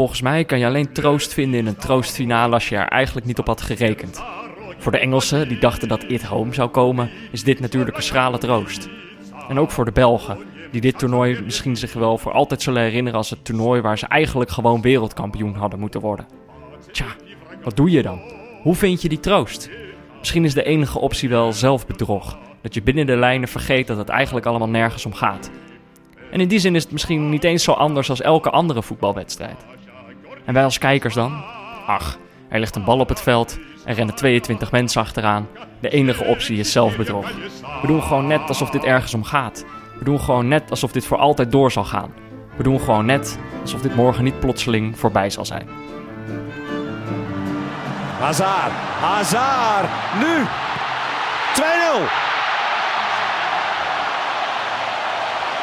Volgens mij kan je alleen troost vinden in een troostfinale als je er eigenlijk niet op had gerekend. Voor de Engelsen, die dachten dat It Home zou komen, is dit natuurlijk een schrale troost. En ook voor de Belgen, die dit toernooi misschien zich wel voor altijd zullen herinneren als het toernooi waar ze eigenlijk gewoon wereldkampioen hadden moeten worden. Tja, wat doe je dan? Hoe vind je die troost? Misschien is de enige optie wel zelfbedrog. Dat je binnen de lijnen vergeet dat het eigenlijk allemaal nergens om gaat. En in die zin is het misschien niet eens zo anders als elke andere voetbalwedstrijd. En wij als kijkers dan? Ach, er ligt een bal op het veld, er rennen 22 mensen achteraan. De enige optie is zelfbedrog. We doen gewoon net alsof dit ergens om gaat. We doen gewoon net alsof dit voor altijd door zal gaan. We doen gewoon net alsof dit morgen niet plotseling voorbij zal zijn. Hazard, Hazard, nu 2-0.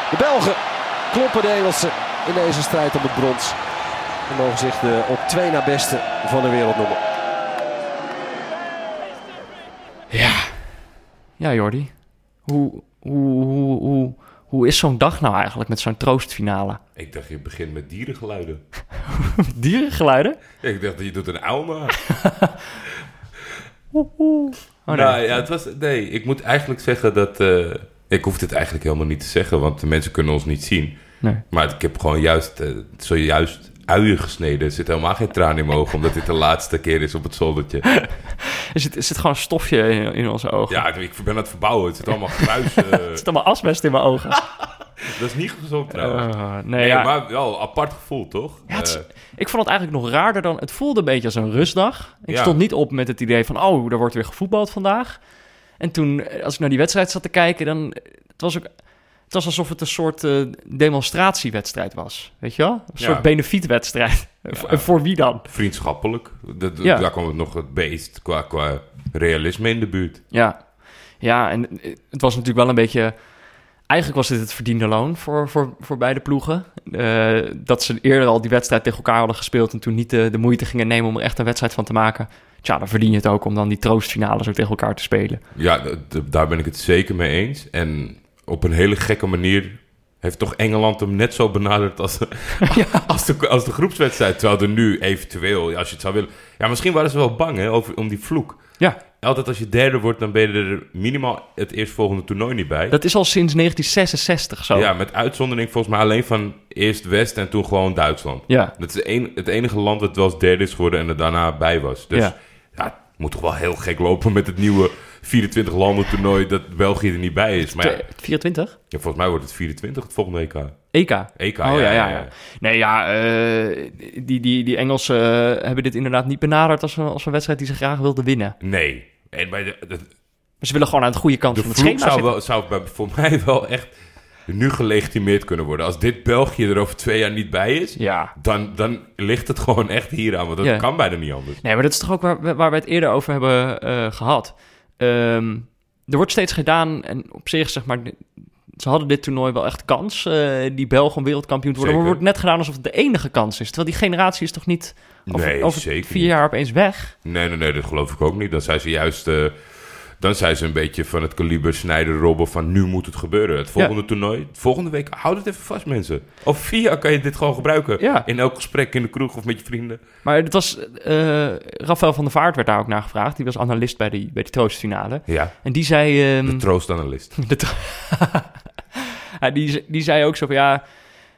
De Belgen kloppen de Engelsen in deze strijd om het brons. En mogen zich de op twee na beste van de wereld noemen. Ja. Ja, Jordi. Hoe, hoe, hoe, hoe, hoe is zo'n dag nou eigenlijk met zo'n troostfinale? Ik dacht, je begint met dierengeluiden. Dierengeluiden? Ik dacht, je doet een uil na. Oh, nee. Nou ja, het was... Nee, ik moet eigenlijk zeggen dat... eh, ik hoef dit eigenlijk helemaal niet te zeggen, want de mensen kunnen ons niet zien. Nee. Maar ik heb gewoon juist, eh, zojuist uien gesneden. Er zit helemaal geen traan in mijn ogen, omdat dit de laatste keer is op het zoldertje. Er zit, er zit gewoon een stofje in, in onze ogen. Ja, ik ben aan het verbouwen. Het zit allemaal gruis. eh, Er zit allemaal asbest in mijn ogen. dat is niet gezond trouwens. Eh, nee, nee, ja. maar wel apart gevoel, toch? Ja, het is- Eh, ik vond het eigenlijk nog raarder dan... Het voelde een beetje als een rustdag. Ik Ja. stond niet op met het idee van... Oh, er wordt weer gevoetbald vandaag. En toen, eh, als ik naar die wedstrijd zat te kijken... dan het was ook... Het was alsof het een soort eh, demonstratiewedstrijd was. Weet je wel? Een Ja. soort benefietwedstrijd. Voor- wie dan? vriendschappelijk. Ja. Daar kwam het nog het beest qua, qua realisme in de buurt. Ja, ja en eh, het was natuurlijk wel een beetje... Eigenlijk was dit het verdiende loon voor, voor, voor beide ploegen. Eh, dat ze eerder al die wedstrijd tegen elkaar hadden gespeeld... en toen niet de, de moeite gingen nemen om er echt een wedstrijd van te maken. Tja, dan verdien je het ook om dan die troostfinale zo tegen elkaar te spelen. Ja, daar ben ik het zeker mee eens. En op een hele gekke manier heeft toch Engeland hem net zo benaderd als, als, de, als de groepswedstrijd. Terwijl er nu eventueel, als je het zou willen... Ja, misschien waren ze wel bang hè, over, om die vloek. Ja, Altijd als je derde wordt, dan ben je er minimaal het eerstvolgende toernooi niet bij. dat is al sinds 1966 zo. Ja, met uitzondering volgens mij alleen van eerst West en toen gewoon Duitsland. Ja. Dat is een, het enige land dat wel eens derde is geworden en er daarna bij was. Dus Ja. ja. het moet toch wel heel gek lopen met het nieuwe 24 landen toernooi dat België er niet bij is. Maar ja, Twe- 24? ja, volgens mij wordt het 24 het volgende EK. EK. EK, oh ja, ja, ja. Nee, ja, eh, die, die, die Engelsen eh, hebben dit inderdaad niet benaderd als een, als een wedstrijd die ze graag wilden winnen. Nee. En bij de, de, Maar ze willen gewoon aan de goede kant de van het schema zou, zitten. wel, zou voor mij wel echt nu gelegitimeerd kunnen worden. Als dit België er over twee jaar niet bij is, Ja. dan, dan ligt het gewoon echt hier aan. Want dat Ja. kan bijna niet anders. Nee, maar dat is toch ook waar, waar we het eerder over hebben eh, gehad. Ehm, er wordt steeds gedaan en op zich, zeg maar, ze hadden dit toernooi wel echt kans, eh, die Belgen om wereldkampioen te worden. Maar er Zeker. wordt net gedaan alsof het de enige kans is. Terwijl die generatie is toch niet over, Nee, over vier niet. jaar opeens weg? Nee, nee, nee, dat geloof ik ook niet. Dan zijn ze juist... eh, dan zijn ze een beetje van het kaliber snijder robben van nu moet het gebeuren. Het volgende toernooi, volgende week, houd het even vast mensen. Of jaar kan je dit gewoon gebruiken. Ja. In elk gesprek in de kroeg of met je vrienden. Maar het was, eh Rafael van der Vaart werd daar ook naar gevraagd. Die was analist bij die, bij die troostfinale. Ja, En die zei... ehm, de troostanalist. De tro- Ja, die, die zei ook zo van ja,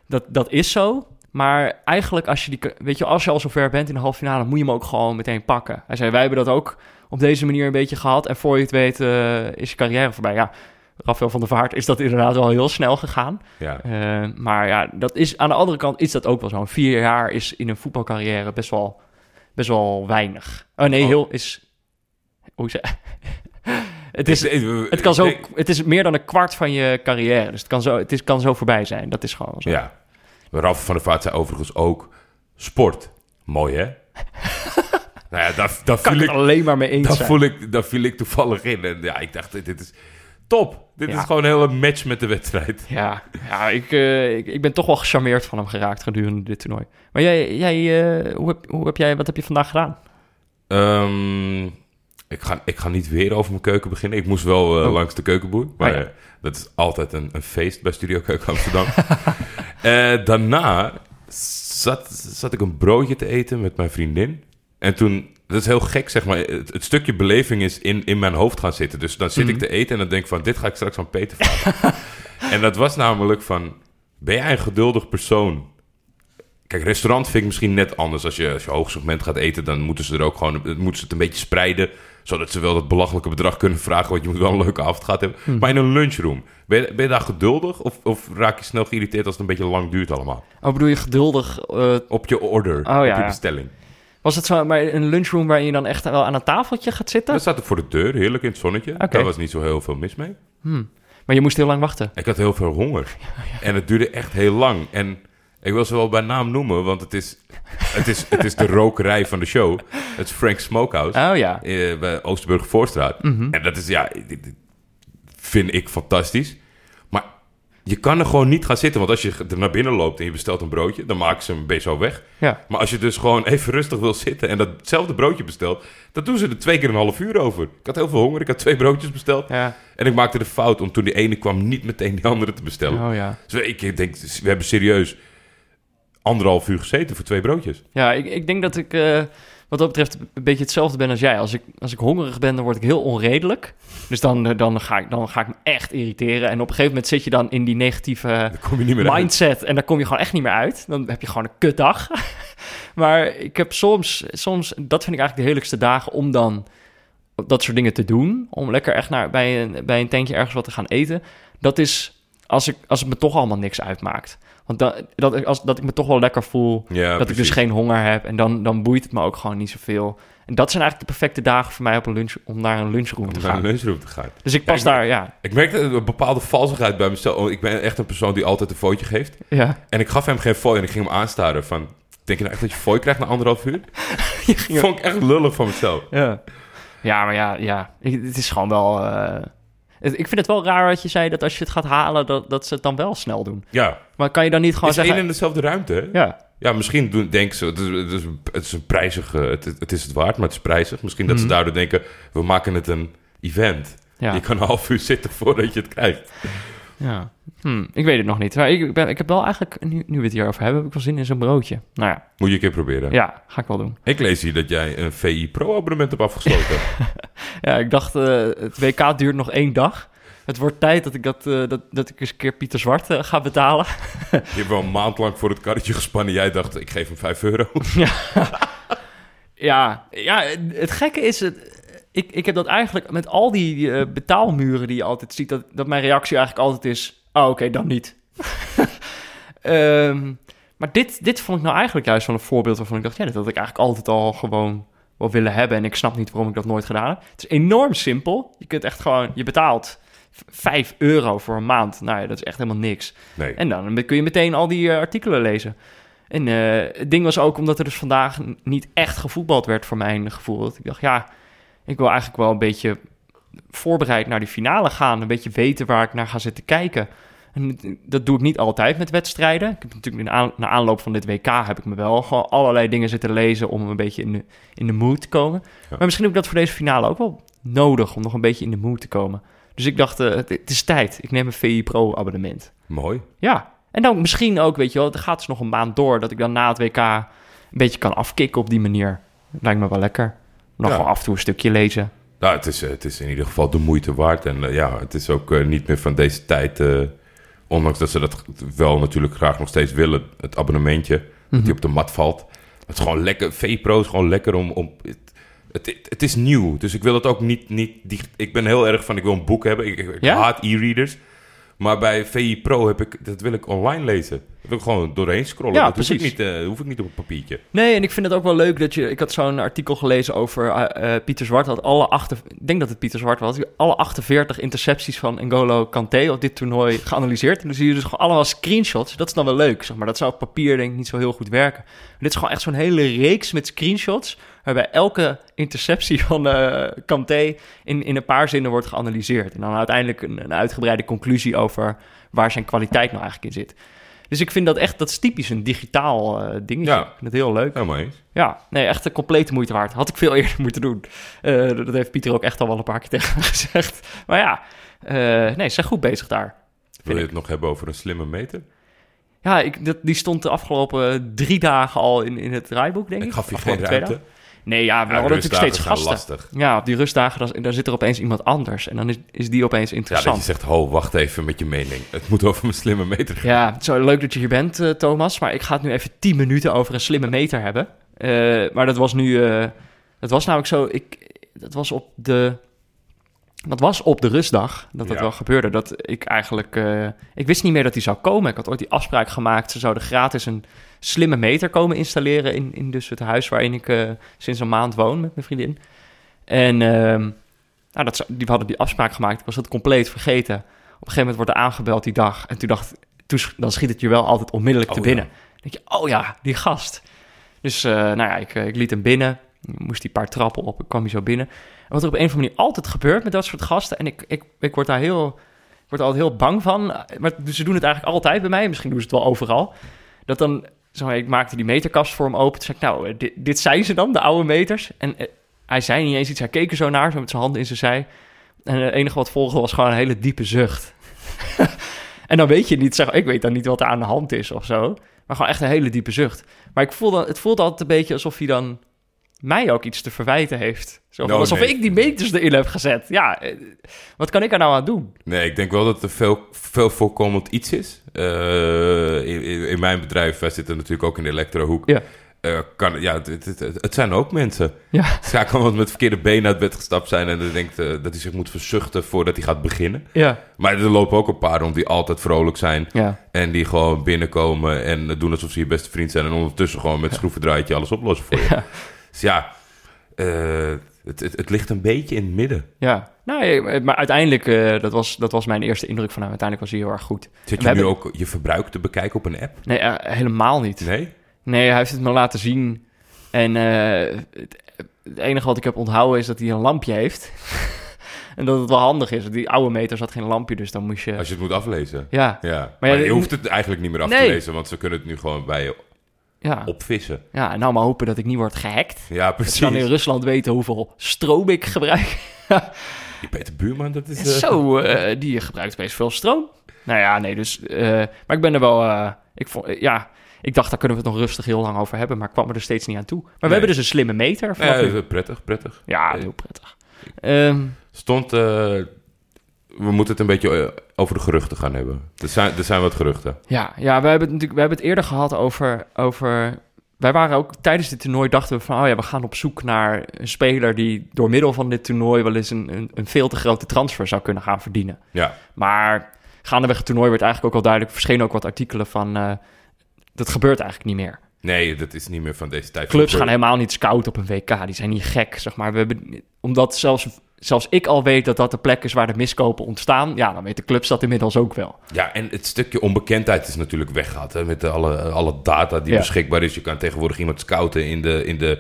dat, dat is zo. Maar eigenlijk als je, die, weet je, als je al zover bent in de halve finale, moet je hem ook gewoon meteen pakken. Hij zei, wij hebben dat ook op deze manier een beetje gehad. En voor je het weet eh, is je carrière voorbij. Ja, Rafael van der Vaart is dat inderdaad wel heel snel gegaan. Ja. Eh, maar ja, dat is, aan de andere kant is dat ook wel zo. Vier jaar is in een voetbalcarrière best wel, best wel weinig. Oh nee, Oh. heel is... Hoe zeg Het is, het, kan zo, het is meer dan een kwart van je carrière. Dus het kan zo, het is, kan zo voorbij zijn. Dat is gewoon zo. Ja. Ralf van der Vaart zei overigens ook sport. Mooi hè? nou ja, daar, daar, kan viel ik alleen maar mee eens daar, zijn. voel ik, daar viel ik toevallig in. En ja, ik dacht, dit is top. Dit Ja. is gewoon een hele match met de wedstrijd. Ja, ja ik, eh, ik, ik ben toch wel gecharmeerd van hem geraakt gedurende dit toernooi. Maar jij, jij eh, hoe, heb, hoe heb jij, wat heb je vandaag gedaan? Ehm, ik, ga, ik ga niet weer over mijn keuken beginnen. Ik moest wel eh, Oh. langs de keukenboer. Maar ja. eh, dat is altijd een, een feest bij Studio Keuken Amsterdam. Daarna zat, zat ik een broodje te eten met mijn vriendin. En toen, dat is heel gek, zeg maar. Het, het stukje beleving is in, in mijn hoofd gaan zitten. Dus dan zit ik Mhm. te eten en dan denk ik van, dit ga ik straks aan Peter vragen. en dat was namelijk van, ben jij een geduldig persoon? Kijk, restaurant vind ik misschien net anders. Als je, als je hoog segment gaat eten, dan moeten ze er ook gewoon moeten ze het een beetje spreiden. Zodat ze wel dat belachelijke bedrag kunnen vragen. Want je moet wel een leuke avond gehad hebben. Hm. Maar in een lunchroom, ben je, ben je daar geduldig? Of, of raak je snel geïrriteerd als het een beetje lang duurt allemaal? Oh, bedoel je geduldig? eh, Op je order, ja, op je ja. Was het zo maar een lunchroom waarin je dan echt wel aan een tafeltje gaat zitten? Zat ik voor de deur, heerlijk in het zonnetje. Daar was niet zo heel veel mis mee. Hmm. Maar je moest heel lang wachten. Ik had heel veel honger. En het duurde echt heel lang. En ik wil ze wel bij naam noemen, want het is, het is, het is de rokerij van de show. Het is Frank Smokehouse. Oh ja. eh, bij Oosterburg Voorstraat. Mhm. En dat is, ja, vind ik fantastisch. Je kan er gewoon niet gaan zitten. Want als je er naar binnen loopt en je bestelt een broodje, dan maken ze hem best wel weg. Ja. Maar als je dus gewoon even rustig wil zitten en datzelfde broodje bestelt, dan doen ze er twee keer een half uur over. Ik had heel veel honger, ik had twee broodjes besteld. Ja. En ik maakte de fout om toen die ene kwam niet meteen die andere te bestellen. Oh ja. Dus ik denk, we hebben serieus anderhalf uur gezeten voor twee broodjes. Ja, ik, ik denk dat ik eh, wat dat betreft een beetje hetzelfde ben als jij. Als ik, als ik hongerig ben, dan word ik heel onredelijk. Dus dan, eh, dan, ga ik, dan ga ik me echt irriteren. En op een gegeven moment zit je dan in die negatieve uit. mindset. En daar kom je gewoon echt niet meer uit. Dan heb je gewoon een kutdag. maar ik heb soms, soms, dat vind ik eigenlijk de heerlijkste dagen om dan dat soort dingen te doen. Om lekker echt naar, bij, een, bij een tentje ergens wat te gaan eten. Dat is als, ik, als het me toch allemaal niks uitmaakt. Want dan, dat, ik- als, dat ik me toch wel lekker voel. Ja, dat ik dus geen honger heb. En dan, dan boeit het me ook gewoon niet zoveel. En dat zijn eigenlijk de perfecte dagen voor mij op een lunch, om naar een lunchroom te om naar een gaan. lunchroom te gaan. Dus ik pas ik- daar, ja. Ik merkte een bepaalde valsigheid bij mezelf. Oh, Ik ben echt een persoon die altijd een fooitje geeft. ja. En ik gaf hem geen fooi en ik ging hem aanstaren van... Denk je nou echt dat je fooi krijgt na anderhalf uur? Vond ik echt lullig van mezelf. Ja, ja maar ja, ja. Ik- het is gewoon wel... eh, ik vind het wel raar wat je zei, dat als je het gaat halen, dat, dat ze het dan wel snel doen. Ja, Maar kan je dan niet gewoon het is zeggen... één in dezelfde ruimte, hè? Ja, Ja, misschien doen, denken ze, het is, het is, het is een prijzige, het, het is het waard, maar het is prijzig. Misschien dat Mhm. ze daardoor denken, we maken het een event. ja, Je kan een half uur zitten voordat je het krijgt. Ja. Hm, ik weet het nog niet. Maar ik, ben, ik heb wel eigenlijk, nu, nu we het hierover hebben, heb ik wel zin in zo'n broodje. Nou ja, Moet je een keer proberen. ja, ga ik wel doen. Ik lees hier dat jij een VI Pro abonnement hebt afgesloten. Ja, ik dacht, eh, het WK duurt nog één dag. Het wordt tijd dat ik, dat, eh, dat, dat ik eens een keer Pieter Zwart eh, ga betalen. je hebt wel een maand lang voor het karretje gespannen. Jij dacht, ik geef hem 5 euro. Ja, ja het gekke is, het, ik, ik heb dat eigenlijk met al die eh, betaalmuren die je altijd ziet, dat, dat mijn reactie eigenlijk altijd is, oh oké, dan niet. Ehm, maar dit, dit vond ik nou eigenlijk juist wel een voorbeeld waarvan ik dacht, ja, dat had ik eigenlijk altijd al gewoon wel willen hebben en ik snap niet waarom ik dat nooit gedaan heb. Het is enorm simpel. Je kunt echt gewoon, je betaalt v- 5 euro voor een maand. Nou ja, dat is echt helemaal niks. Nee. En dan kun je meteen al die eh, artikelen lezen. En eh, het ding was ook omdat er dus vandaag niet echt gevoetbald werd voor mijn gevoel. Dat ik dacht, ja, ik wil eigenlijk wel een beetje voorbereid naar die finale gaan. Een beetje weten waar ik naar ga zitten kijken. En dat doe ik niet altijd met wedstrijden. Ik heb natuurlijk na aanloop van dit WK heb ik me wel gewoon allerlei dingen zitten lezen om een beetje in de, in de mood te komen. Ja. Maar misschien heb ik dat voor deze finale ook wel nodig om nog een beetje in de mood te komen. Dus ik dacht, eh, het, het is tijd. Ik neem een VI Pro abonnement. Mooi. Ja, en dan misschien ook, weet je wel, het gaat dus nog een maand door... dat ik dan na het WK een beetje kan afkicken op die manier. Lijkt me wel lekker. Nog Ja. wel af en toe een stukje lezen. Nou, het is, eh, het is in ieder geval de moeite waard. En eh, ja, het is ook eh, niet meer van deze tijd. ondanks dat ze dat wel natuurlijk graag nog steeds willen. Het abonnementje, dat die op de mat valt. Het is gewoon lekker. V-Pro is gewoon lekker om... om het, het, het is nieuw, dus ik wil het ook niet... niet ik ben heel erg van, ik wil een boek hebben. Ik, ik Ja? haat e-readers. Maar bij VI Pro heb ik, dat wil ik online lezen. Dat wil ik gewoon doorheen scrollen. Ja, dat hoef ik, precies. niet, eh, hoef ik niet op een papiertje. Nee, en ik vind het ook wel leuk dat je... Ik had zo'n artikel gelezen over eh, eh, Pieter Zwart. Had alle achter, ik denk dat het Pieter Zwart was. Alle 48 intercepties van N'Golo Kanté op dit toernooi geanalyseerd. En dan zie je dus gewoon allemaal screenshots. Dat is dan wel leuk, zeg maar. Dat zou op papier denk ik niet zo heel goed werken. Maar dit is gewoon echt zo'n hele reeks met screenshots... waarbij elke interceptie van eh Kanté in, in een paar zinnen wordt geanalyseerd. En dan uiteindelijk een, een uitgebreide conclusie over... waar zijn kwaliteit nou eigenlijk in zit. Dus ik vind dat echt, dat is typisch een digitaal eh, dingetje. Ja. Ik vind het heel leuk. Helemaal eens. Ja, nee, echt een complete moeite waard. Had ik veel eerder moeten doen. Eh, dat heeft Pieter ook echt al wel een paar keer tegen me gezegd. Maar ja, eh, nee, ze zijn goed bezig daar. Wil je ik. het nog hebben over een slimme meter? Ja, ik, dat, die stond de afgelopen drie dagen al in, in het draaiboek, denk ik. Ik gaf je geen ruimte. dagen. Nee, ja, we Ja, hadden natuurlijk steeds gasten. lastig. Ja, op die rustdagen, dan, dan zit er opeens iemand anders. En dan is, is die opeens Ja, dat interessant. je zegt, ho, wacht even met je mening. Het moet over mijn slimme meter gaan. Ja, zo leuk dat je hier bent, eh, Thomas. Maar ik ga het nu even 10 minuten over een slimme meter hebben. Eh, maar dat was nu. eh, dat was namelijk zo. Ik, dat was op de. Dat was op de rustdag dat dat Ja. wel gebeurde. Dat ik eigenlijk. ik wist niet meer dat die zou komen. Ik had ooit die afspraak gemaakt. Ze zouden gratis een slimme meter komen installeren. In, in dus het huis waarin ik eh, sinds een maand woon met mijn vriendin. En. ehm, nou, dat, die, we hadden die afspraak gemaakt. Ik was het compleet vergeten. Op een gegeven moment wordt er aangebeld die dag. En toen dacht toen, dan schiet het je wel altijd onmiddellijk te Oh, binnen. ja. Dan denk je, oh ja, die gast. Dus eh, nou ja, ik, eh, ik liet hem binnen. Ik moest die paar trappen op, ik kwam hier zo binnen. En wat er op een of andere manier altijd gebeurt met dat soort gasten... en ik, ik, ik word daar heel, word altijd heel bang van. Maar ze doen het eigenlijk altijd bij mij. Misschien doen ze het wel overal. Dat dan, maar, ik maakte die meterkast voor hem open. Toen zei ik, nou, eh, dit, zijn ze dan, de oude meters. En eh, hij zei niet eens iets, hij keek er zo naar, zo met zijn handen in zijn zij. En het enige wat volgde was gewoon een hele diepe zucht. en dan weet je niet, zeg, ik weet dan niet wat er aan de hand is of zo. Maar gewoon echt een hele diepe zucht. Maar ik voelde, het voelde altijd een beetje alsof hij dan mij ook iets te verwijten heeft. Zo, Oh, alsof nee. ik die meters erin heb gezet. Ja, eh, wat kan ik er nou aan doen? Nee, ik denk wel dat er veel, veel voorkomend iets is. Eh, in, mijn bedrijf, wij zitten natuurlijk ook in de elektrohoek. Ja. Eh, kan, ja, het, het, het, het zijn ook mensen. Ja, hij kan wel met verkeerde benen uit bed gestapt zijn... en dan denkt dat hij zich moet verzuchten voordat hij gaat beginnen. ja, Maar er lopen ook een paar rond die altijd vrolijk zijn... ja. en die gewoon binnenkomen en doen alsof ze je beste vriend zijn... en ondertussen gewoon met schroevendraaitje alles oplossen voor je. Ja. Dus ja, eh, het, het, het ligt een beetje in het midden. Ja, nou, eh, maar uiteindelijk, eh, dat, was, dat was mijn eerste indruk van hem. Uiteindelijk was hij heel erg goed. Zit je nu hebben- ook je verbruik te bekijken op een app? Nee, helemaal niet. Nee? Nee, hij heeft het me laten zien. En het, het enige wat ik heb onthouden is dat hij een lampje heeft. en dat het wel handig is. Die oude meters had geen lampje, dus dan moest je... Als je het moet aflezen. Ja, Ja, Maar je hoeft het eigenlijk niet meer af Nee. te lezen, want ze kunnen het nu gewoon bij je ja. opvissen. ja, en nou maar hopen dat ik niet word gehackt. Ja, Ik precies. kan in Rusland weten hoeveel stroom ik gebruik. Die Peter Buurman, dat is... eh, Zo, eh, die gebruikt best veel stroom. Nou ja, nee, dus... eh, maar ik ben er wel... ik vond, ja, ik dacht, daar kunnen we het nog rustig heel lang over hebben, maar ik kwam er dus steeds niet aan toe. Maar we hebben dus een slimme meter. Ja, prettig, prettig. ja heel prettig. Ehm, Stond... we moeten het een beetje eh, over de geruchten gaan hebben. Er zijn, er zijn wat geruchten. Ja, ja we, hebben het natuurlijk, we hebben het eerder gehad over, over... Wij waren ook tijdens dit toernooi dachten we van... oh ja, we gaan op zoek naar een speler die door middel van dit toernooi... wel eens een, een, een veel te grote transfer zou kunnen gaan verdienen. Ja, Maar gaandeweg het toernooi werd eigenlijk ook al duidelijk... verschenen ook wat artikelen van... eh, dat gebeurt eigenlijk niet meer. nee, dat is niet meer van deze tijd. Clubs gaan helemaal niet scouten op een WK. Die zijn niet gek, zeg maar. We hebben, omdat zelfs, zelfs ik al weet dat dat de plek is waar de miskopen ontstaan... ja, dan weten clubs dat inmiddels ook wel. Ja, en het stukje onbekendheid is natuurlijk weggehaald. Hè, met de alle, alle data die Ja. beschikbaar is. Je kan tegenwoordig iemand scouten in de, in de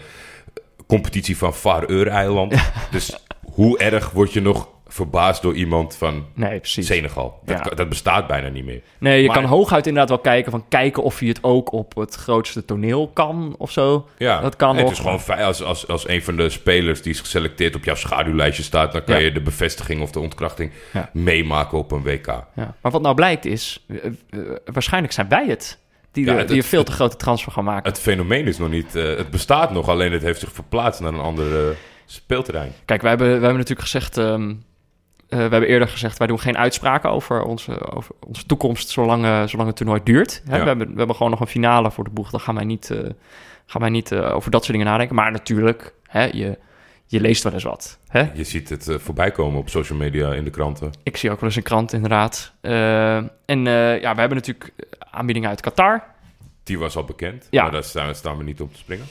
competitie van Faroe-eiland. Dus hoe erg word je nog verbaasd door iemand van Nee. Senegal? Dat, Ja. dat bestaat bijna niet meer. Nee, je Maar- kan hooguit inderdaad wel kijken van kijken of je het ook op het grootste toneel kan of zo. Ja, Dat kan En het is gewoon fijn als, als, als een van de spelers die is geselecteerd op jouw schaduwlijstje staat. Dan kan Ja. je de bevestiging of de ontkrachting Ja. meemaken op een WK. Ja. Maar wat nou blijkt is, eh, eh, waarschijnlijk zijn wij het die, Ja, de- het- die een veel te grote transfer gaan maken. Het fenomeen is nog niet, eh, het bestaat nog, alleen het heeft zich verplaatst naar een ander speelterrein. Kijk, wij hebben, wij hebben natuurlijk gezegd, ehm, eh, we hebben eerder gezegd, wij doen geen uitspraken over onze, over onze toekomst zolang, eh, zolang het toernooi duurt. Hè? Ja. We, hebben, we hebben gewoon nog een finale voor de boeg. Dan gaan wij niet, eh, gaan wij niet over dat soort dingen nadenken. Maar natuurlijk, hè, je, je leest wel eens wat. Hè? Je ziet het voorbij komen op social media, in de kranten. Ik zie ook wel eens een krant, inderdaad. En ja, we hebben natuurlijk aanbiedingen uit Qatar. Die was al bekend, Ja. maar daar staan, staan we niet op te springen.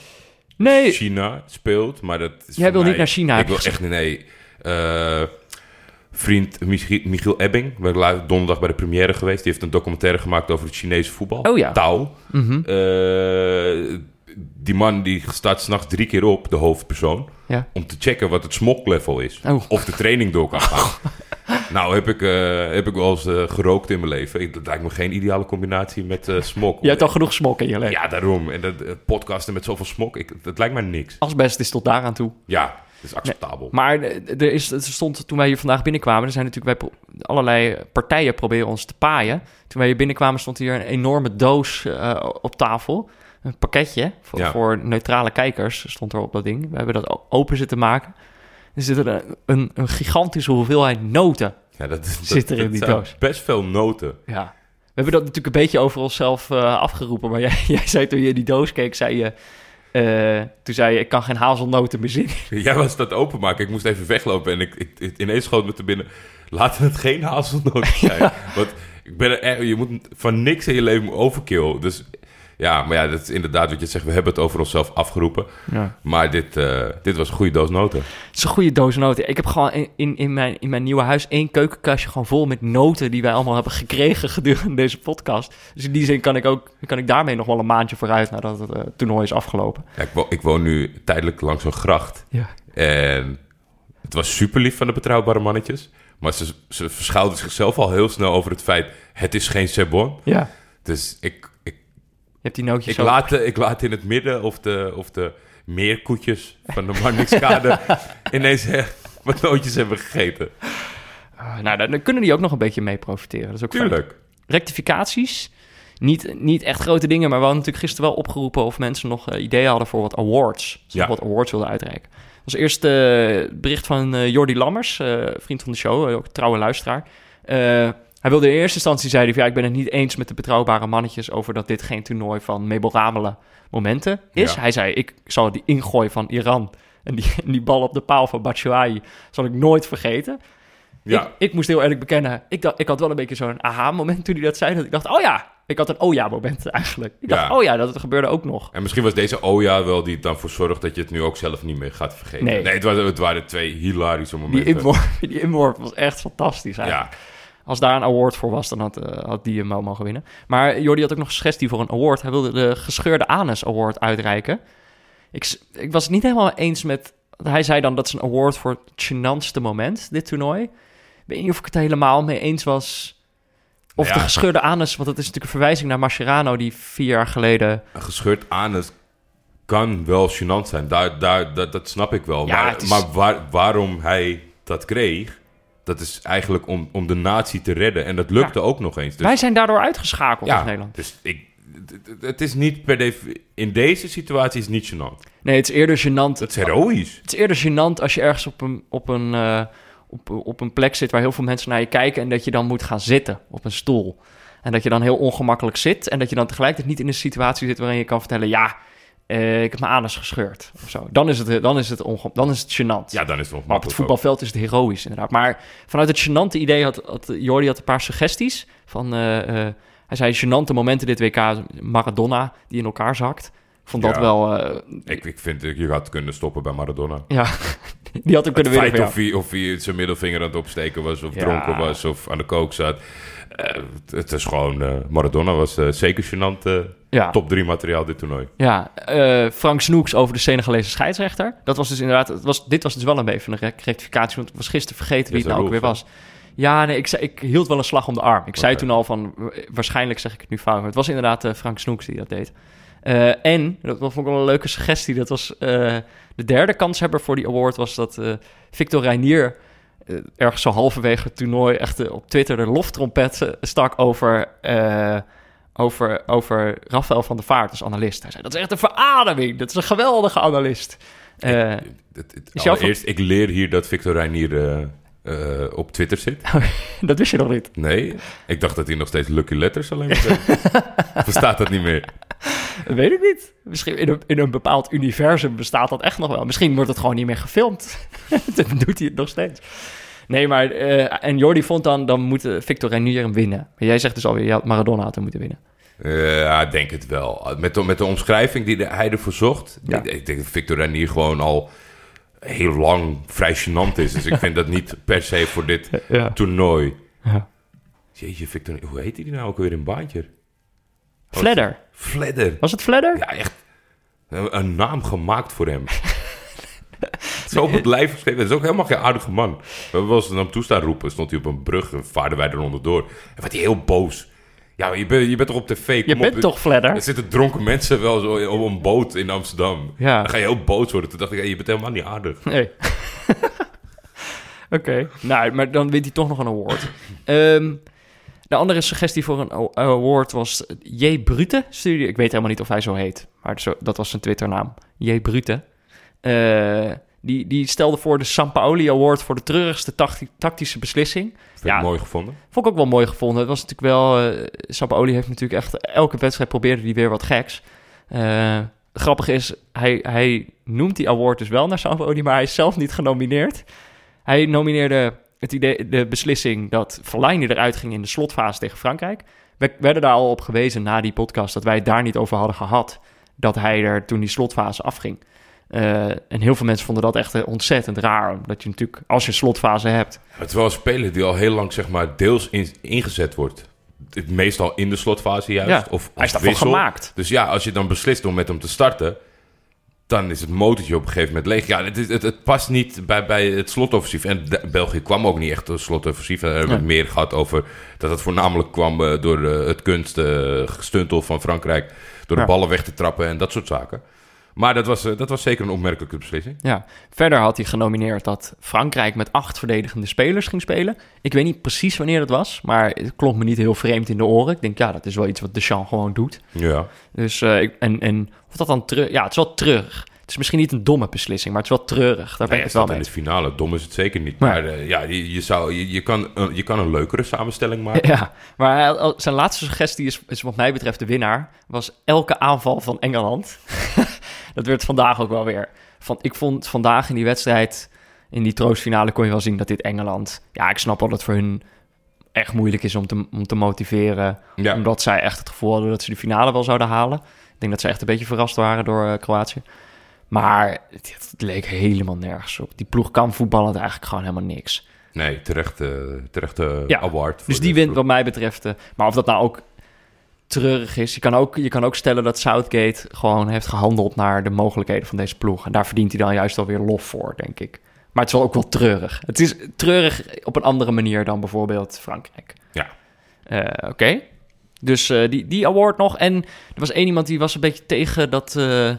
Nee, China speelt, maar dat is Jij wil niet naar China, Ik wil echt, nee. Vriend Michiel, Ebbing, we waren donderdag bij de première geweest. Die heeft een documentaire gemaakt over het Chinese voetbal. Oh ja. Tao. Mhm. Eh, die man die staat s'nachts drie keer op, de hoofdpersoon, Ja. om te checken wat het smoklevel is. Oh. Of de training door kan gaan. Nou, heb ik, eh, heb ik wel eens eh, gerookt in mijn leven. Dat lijkt me geen ideale combinatie met eh, smok. Je hebt al genoeg smok in je leven. Ja, daarom. En dat podcasten met zoveel smok, ik, dat lijkt mij niks. Asbest is tot daaraan toe. Ja, dat is acceptabel. Maar eh, er, is, er stond, toen wij hier vandaag binnenkwamen, er zijn natuurlijk allerlei partijen proberen ons te paaien. Toen wij hier binnenkwamen stond hier een enorme doos eh, op tafel. Een pakketje voor, Ja. voor neutrale kijkers stond er op dat ding. We hebben dat open zitten maken. Er zit een, een, een gigantische hoeveelheid noten. Ja, dat, dat, Zit er in die doos. Best veel noten. Ja. We hebben dat natuurlijk een beetje over onszelf eh, afgeroepen. Maar jij, jij zei toen je die doos keek, zei je... eh, toen zei je, ik kan geen hazelnoten meer zien. Jij was dat openmaken. Ik moest even weglopen en ik, ik, ik- ineens schoot me te binnen. Laten het geen hazelnoten zijn. Want ik ben er je moet van niks in je leven overkill. Dus ja, maar ja, dat is inderdaad wat je zegt. We hebben het over onszelf afgeroepen. Ja. Maar dit, eh, dit was een goede doos noten. Het is een goede doos noten. Ik heb gewoon in, in, mijn, in mijn nieuwe huis één keukenkastje gewoon vol met noten die wij allemaal hebben gekregen gedurende deze podcast. Dus in die zin kan ik ook kan ik daarmee nog wel een maandje vooruit nadat het eh, toernooi is afgelopen. Ja, ik, wo- ik woon nu tijdelijk langs een gracht. Ja. En het was super lief van de betrouwbare mannetjes. Maar ze, ze zichzelf al heel snel over het feit... het is geen Sebon. Ja. Dus ik, hebt die nootjes ik, laat, ik laat in het midden of de, of de meerkoetjes van de Marnixkade... ineens eh, wat nootjes hebben gegeten. Ah, nou, dan kunnen die ook nog een beetje mee profiteren. Dat is ook fijn. Tuurlijk. rectificaties. Niet, niet echt grote dingen, maar we hadden natuurlijk gisteren wel opgeroepen of mensen nog eh, ideeën hadden voor wat awards. Ze Ja. wat awards wilden uitreiken. Als eerste eh, bericht van Jordi Lammers, vriend van de show, ook trouwe luisteraar. Hij wilde in eerste instantie zei hij van, ja, ik ben het niet eens met de betrouwbare mannetjes over dat dit geen toernooi van memorabele momenten is. Ja. Hij zei, ik zal die ingooi van Iran en die, en die bal op de paal van Batshuayi zal ik nooit vergeten. Ja. Ik, ik moest heel eerlijk bekennen, ik, dacht, ik had wel een beetje zo'n aha-moment toen hij dat zei. Dat ik dacht, oh ja, ik had een oh ja-moment eigenlijk. Ik dacht, Ja. oh ja, dat gebeurde ook nog. En misschien was deze Oja wel die het dan voor zorgt... dat je het nu ook zelf niet meer gaat vergeten. Nee. het, waren, het waren twee hilarische Die momenten. inworp, die inworp was echt fantastisch eigenlijk. Ja, Als daar een award voor was, dan had, eh, had die hem wel mogen winnen. Maar Jordi had ook nog een suggestie voor een award. Hij wilde de Gescheurde Anus Award uitreiken. Ik, ik was het niet helemaal eens met... Hij zei dan dat is een award voor het gênantste moment, dit toernooi. Ik weet niet of ik het er helemaal mee eens was... Of Ja. de gescheurde anus, want dat is natuurlijk een verwijzing naar Mascherano... die vier jaar geleden een gescheurd anus kan wel gênant zijn. Daar, daar, dat, dat snap ik wel. Ja, maar is- maar waar, waarom hij dat kreeg... dat is eigenlijk om, om de natie te redden. En dat lukte ook nog eens. Dus, Wij zijn daardoor uitgeschakeld ja, in Nederland. Dus ik, het- is niet per definitie... In deze situatie is het niet gênant. Nee, het is eerder gênant. Het is heroïs. Het is eerder gênant als je ergens op een, op, een, eh, op, op een plek zit waar heel veel mensen naar je kijken... en dat je dan moet gaan zitten op een stoel. En dat je dan heel ongemakkelijk zit... en dat je dan tegelijkertijd niet in een situatie zit waarin je kan vertellen... ja, eh, ik heb mijn anus gescheurd of zo. Dan is het, dan is het, onge- dan is het gênant. Ja, dan is het Maar op het ook. voetbalveld is het heroïs, inderdaad. Maar vanuit het gênante idee had, had Jordi had een paar suggesties. Van, eh, eh, hij zei, gênante momenten dit WK, Maradona die in elkaar zakt. Ik vond dat Ja. wel... eh, Ik, ik vind, je had kunnen stoppen bij Maradona. ja, die had ook kunnen winnen of hij, of hij zijn middelvinger aan het opsteken was... of Ja. dronken was of aan de kook zat. Eh, het, is gewoon... eh, Maradona was eh, zeker gênant Ja, top 3 materiaal dit toernooi. ja. Frank Snoeks over de Senegalese scheidsrechter. Dat was dus inderdaad... Het was, dit was dus wel een beetje een rec- rectificatie, want ik was gisteren vergeten wie het nou ook weer was. Ja, nee, ik, zei, ik hield wel een slag om de arm. Ik zei toen al van, waarschijnlijk zeg ik het nu fout. Maar het was inderdaad Frank Snoeks die dat deed. En, dat vond ik wel een leuke suggestie, dat was de derde kanshebber voor die award... was dat Victor Reinier ergens zo halverwege het toernooi... echt eh, op Twitter de loftrompet eh, stak over... eh, over, over Rafael van der Vaart als analist. Hij zei, dat is echt een verademing. Dat is een geweldige analist. Eh, Het, het, Is jouw allereerst, ik leer hier dat Victor Reinier eh, eh, op Twitter zit. dat wist je nog niet. Nee, ik dacht dat hij nog steeds Lucky Letters alleen maar. Verstaat dat niet meer. Dat weet ik niet. Misschien in een, in een bepaald universum bestaat dat echt nog wel. Misschien wordt het gewoon niet meer gefilmd. dan doet hij het nog steeds. Nee, maar... eh, en Jordi vond dan... dan moet eh, Victor Reinier hem winnen. Maar jij zegt dus alweer... Ja, Maradona had hem moeten winnen. Ja, ik denk het wel. Met de, met de omschrijving die de, hij ervoor zocht. Ja. Ik, ik denk dat Victor Reinier gewoon al heel lang vrij gênant is. Dus ik vind dat niet per se voor dit Ja. toernooi. ja. Jeetje, Victor, hoe heet hij nou ook weer in baantje? Fledder. Fledder. Was het Fledder? Ja, echt een naam gemaakt voor hem. Zo op het lijf geschreven. Dat is ook helemaal geen aardige man. We hebben wel eens naar hem toe staan roepen. Stond hij op een brug en vaarden wij er onderdoor. En werd hij heel boos. Ja, je bent, je bent toch op tv? Je bent op. toch Fledder? Er zitten dronken mensen wel zo op een boot in Amsterdam. Ja. Dan ga je heel boos worden. Toen dacht ik, hey, je bent helemaal niet aardig. Nee. Oké. Nou, maar dan wint hij toch nog een award. Ehm, de andere suggestie voor een award was J. Brute. Ik weet helemaal niet of hij zo heet. Maar zo, dat was zijn Twitternaam. J. Brute. Eh, die, die stelde voor de Sampaoli Award voor de treurigste tacti- tactische beslissing. Vind Ja. ik mooi gevonden. Vond ik ook wel mooi gevonden. Het was natuurlijk wel... eh Sampaoli heeft natuurlijk echt... Elke wedstrijd probeerde hij weer wat geks. Eh, grappig is, hij, hij noemt die award dus wel naar Sampaoli... maar hij is zelf niet genomineerd. Hij nomineerde het idee, de beslissing dat Verlaine eruit ging in de slotfase tegen Frankrijk. We werden daar al op gewezen na die podcast... dat wij het daar niet over hadden gehad... dat hij er toen die slotfase afging. Eh, en heel veel mensen vonden dat echt eh, ontzettend raar. Omdat je natuurlijk, als je een slotfase hebt... Het is wel een speler die al heel lang zeg maar, deels in- ingezet wordt. Meestal in de slotfase juist. Ja, of hij is wissel. gemaakt. Dus ja, als je dan beslist om met hem te starten... dan is het motortje op een gegeven moment leeg. Ja, het, is- het, het past niet bij, bij het slotoffensief. En de- België kwam ook niet echt een slotoffensief. We hebben Ja. meer gehad over dat het voornamelijk kwam... eh, door het kunstgestuntel van Frankrijk... door de Ja. ballen weg te trappen en dat soort zaken. Maar dat was, eh, dat was zeker een opmerkelijke beslissing. Ja, verder had hij genomineerd dat Frankrijk met acht verdedigende spelers ging spelen. Ik weet niet precies wanneer dat was, maar het klonk me niet heel vreemd in de oren. Ik denk, ja, dat is wel iets wat Deschamps gewoon doet. Ja. Dus, eh, ik- en, en of dat dan terug... Ja, het is wel terug. Het is misschien niet een domme beslissing, maar het is wel treurig. Daar ben Nee, ik het wel mee in de finale. Dom is het zeker niet. Maar eh, ja, je, je, zou, je, je, kan, een- je kan een leukere samenstelling maken. Ja, maar zijn laatste suggestie is, is wat mij betreft de winnaar. Was elke aanval van Engeland. dat werd vandaag ook wel weer. Van, ik vond vandaag in die wedstrijd, in die troostfinale, kon je wel zien dat dit Engeland... Ja, ik snap wel dat het voor hun echt moeilijk is om te, om te motiveren. Ja. Omdat zij echt het gevoel hadden dat ze de finale wel zouden halen. Ik denk dat ze echt een beetje verrast waren door eh, Kroatië. Maar het, het leek helemaal nergens op. Die ploeg kan voetballen eigenlijk gewoon helemaal niks. Nee, terecht, terecht Ja, award. voor Dus die wint wat mij betreft. eh, maar of dat nou ook treurig is. Je kan ook, je kan ook stellen dat Southgate gewoon heeft gehandeld naar de mogelijkheden van deze ploeg. En daar verdient hij dan juist alweer lof voor, denk ik. Maar het is wel ook wel treurig. Het is treurig op een andere manier dan bijvoorbeeld Frankrijk. Ja. Eh, Oké. Dus eh, die, die award nog. En er was één iemand die was een beetje tegen dat... eh,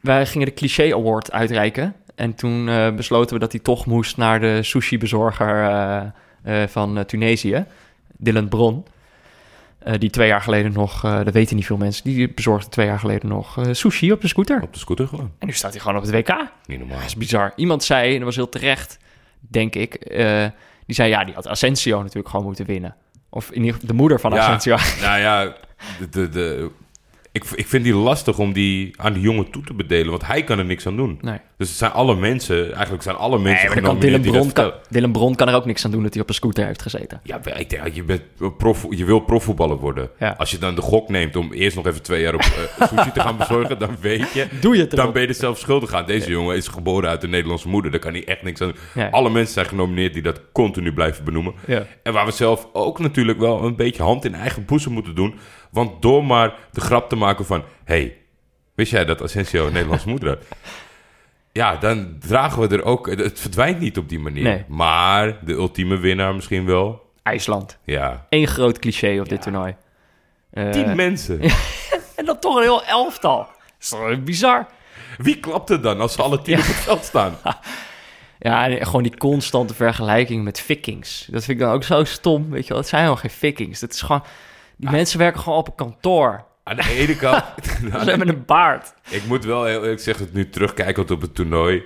wij gingen de cliché award uitreiken. En toen besloten we dat hij toch moest naar de sushi-bezorger van Tunesië. Dylan Bron. Eh, die twee jaar geleden nog, eh, dat weten niet veel mensen, die bezorgde twee jaar geleden nog eh, sushi op de scooter. Op de scooter gewoon. En nu staat hij gewoon op het WK. Niet normaal. Dat is bizar. Iemand zei, en dat was heel terecht, denk ik, die zei ja, die had Asensio natuurlijk gewoon moeten winnen. Of in ieder geval de moeder van Ja. Asensio. Nou ja, de, de, de, ik, ik vind die lastig om die aan die jongen toe te bedelen, want hij kan er niks aan doen. Nee. Dus het zijn alle mensen, eigenlijk zijn alle mensen Nee, kan Dylan, Bron, kan. Dylan Bron kan er ook niks aan doen dat hij op een scooter heeft gezeten. Ja, ik denk, je, bent prof, je wil profvoetballer worden. Ja. Als je dan de gok neemt om eerst nog even twee jaar op eh, sushi te gaan bezorgen, dan weet je, Doe je het dan ben je er zelf schuldig aan. Deze jongen is geboren uit een Nederlandse moeder, daar kan hij echt niks aan doen. Ja. Alle mensen zijn genomineerd die dat continu blijven benoemen. En waar we zelf ook natuurlijk wel een beetje hand in eigen boezem moeten doen. Want door maar de grap te maken van... hey, wist jij dat Asensio een Nederlandse moeder had? Ja, dan dragen we er ook... Het verdwijnt niet op die manier. Nee. Maar de ultieme winnaar misschien wel. IJsland. Ja, Eén groot cliché op dit toernooi. Eh, tien mensen. en dan toch een heel elftal. Dat is toch bizar? Wie klapt er dan als ze alle tien op het veld staan? Ja, en gewoon die constante vergelijking met vikings. Dat vind ik dan ook zo stom, weet je wel. Het zijn helemaal geen vikings. Dat is gewoon... Die mensen werken gewoon op een kantoor. Aan de ene kant... Ze hebben een baard. Ik moet wel heel eerlijk zeggen, het nu terugkijkend op het toernooi...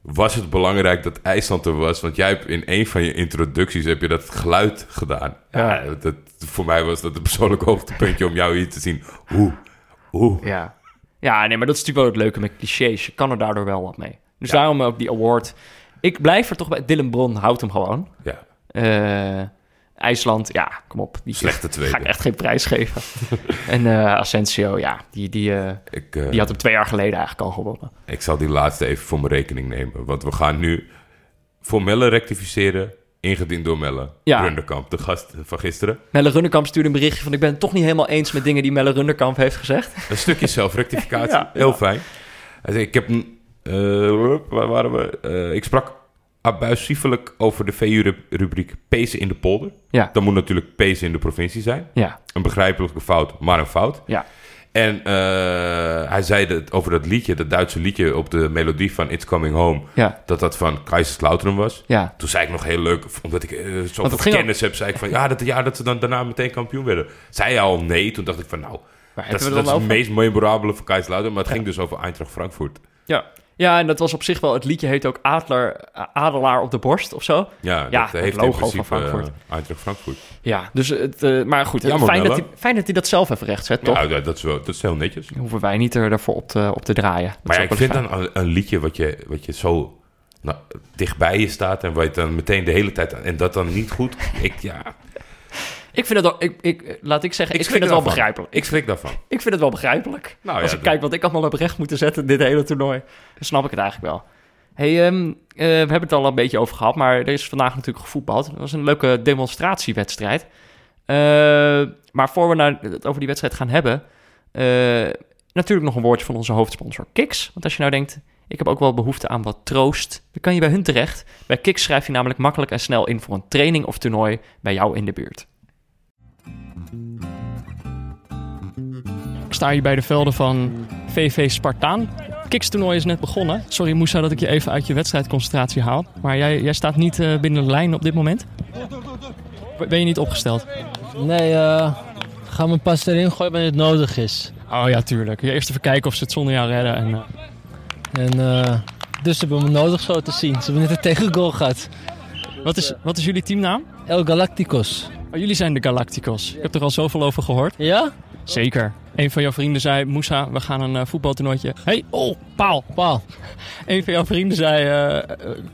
was het belangrijk dat IJsland er was. Want jij hebt in een van je introducties heb je dat geluid gedaan. Ja, Ja. dat, voor mij was dat een persoonlijk hoogtepuntje om jou hier te zien. Hoe, hoe. Ja. Ja, nee, maar dat is natuurlijk wel het leuke met clichés. Je kan er daardoor wel wat mee. Dus daarom ook die award. Ik blijf er toch bij. Dylan Bron houdt hem gewoon. Ja, Eh, IJsland, ja, kom op. Die Slechte tweede. Ga ik echt geen prijs geven. en eh, Asensio, ja, die, die, eh, ik, eh, die had hem twee jaar geleden eigenlijk al gewonnen. ik zal die laatste even voor mijn rekening nemen. Want we gaan nu voor Melle rectificeren. Ingediend door Melle. Ja. Runderkamp, de gast van gisteren. Melle Runderkamp stuurde een berichtje van... ik ben het toch niet helemaal eens met dingen die Melle Runderkamp heeft gezegd. Een stukje zelfrectificatie. Ja. Heel fijn. Hij zei, ik heb, waar waren we? Ik sprak abusievelijk over de VU-rubriek Pezen in de polder. Ja. Dan moet natuurlijk Pezen in de provincie zijn. Ja, Een begrijpelijke fout, maar een fout. ja. En eh, hij zei dat, over dat liedje, dat Duitse liedje op de melodie van It's Coming Home, Ja, dat dat van Kaiserslautern was. ja. Toen zei ik nog heel leuk, omdat ik Want zoveel kennis heb, zei ik van ja, dat jaar dat ze dan daarna meteen kampioen werden. Zei al nee, toen dacht ik van nou, Waar dat, is- dat het meest memorabele van Kaiserslautern, maar het ging dus over Eintracht Frankfurt. Ja. Ja, en dat was op zich wel... Het liedje heet ook Adler, Adelaar op de borst of zo. Ja, Ja, dat het heeft logo van Frankfurt. Eintracht Frankfurt. Ja, dus het... eh, maar goed, Jammer, fijn, dat Melle. hij, fijn dat hij dat zelf even recht zet, toch? Ja, dat, dat is wel, dat is heel netjes. Dan hoeven wij niet er, daarvoor op te, op te draaien. Dat Maar ja, ik vind fijn. dan een, een liedje wat je, wat je zo nou, dichtbij je staat en waar je dan meteen de hele tijd... En dat dan niet goed... Ik, ja, Ik vind het wel... Ik, ik, laat ik zeggen, ik, vind het wel begrijpelijk. Ik schrik daarvan. Ik vind het wel begrijpelijk. Nou Als ja, ik dat- kijk wat ik allemaal heb recht moeten zetten dit hele toernooi, dan snap ik het eigenlijk wel. Hey, ehm, eh, we hebben het al een beetje over gehad, maar er is vandaag natuurlijk gevoetbald. Het was een leuke demonstratiewedstrijd. Eh, maar voor we naar, het over die wedstrijd gaan hebben, eh, natuurlijk nog een woordje van onze hoofdsponsor Kiks. Want als je nou denkt, ik heb ook wel behoefte aan wat troost, dan kan je bij hun terecht. Bij Kiks schrijf je namelijk makkelijk en snel in voor een training of toernooi bij jou in de buurt. Sta hier bij de velden van VV Spartaan. Kikstoernooi is net begonnen. Sorry Moussa dat ik je even uit je wedstrijdconcentratie haal. Maar jij, jij staat niet eh, binnen de lijn op dit moment. Ben je niet opgesteld? Nee, eh ga me pas erin gooien wanneer het nodig is. Oh ja, tuurlijk. Je eerst even kijken of ze het zonder jou redden. En, eh, En eh, dus ze hebben me nodig zo te zien. Ze hebben net een tegengoal gehad. wat, is, wat is jullie teamnaam? El Galacticos. Oh, jullie zijn de Galacticos. Ik heb er al zoveel over gehoord. Ja? Zeker. Een van jouw vrienden zei, Moussa, we gaan een eh, voetbaltoernooitje. hey, oh, paal. Paal. Een van jouw vrienden zei, eh, eh,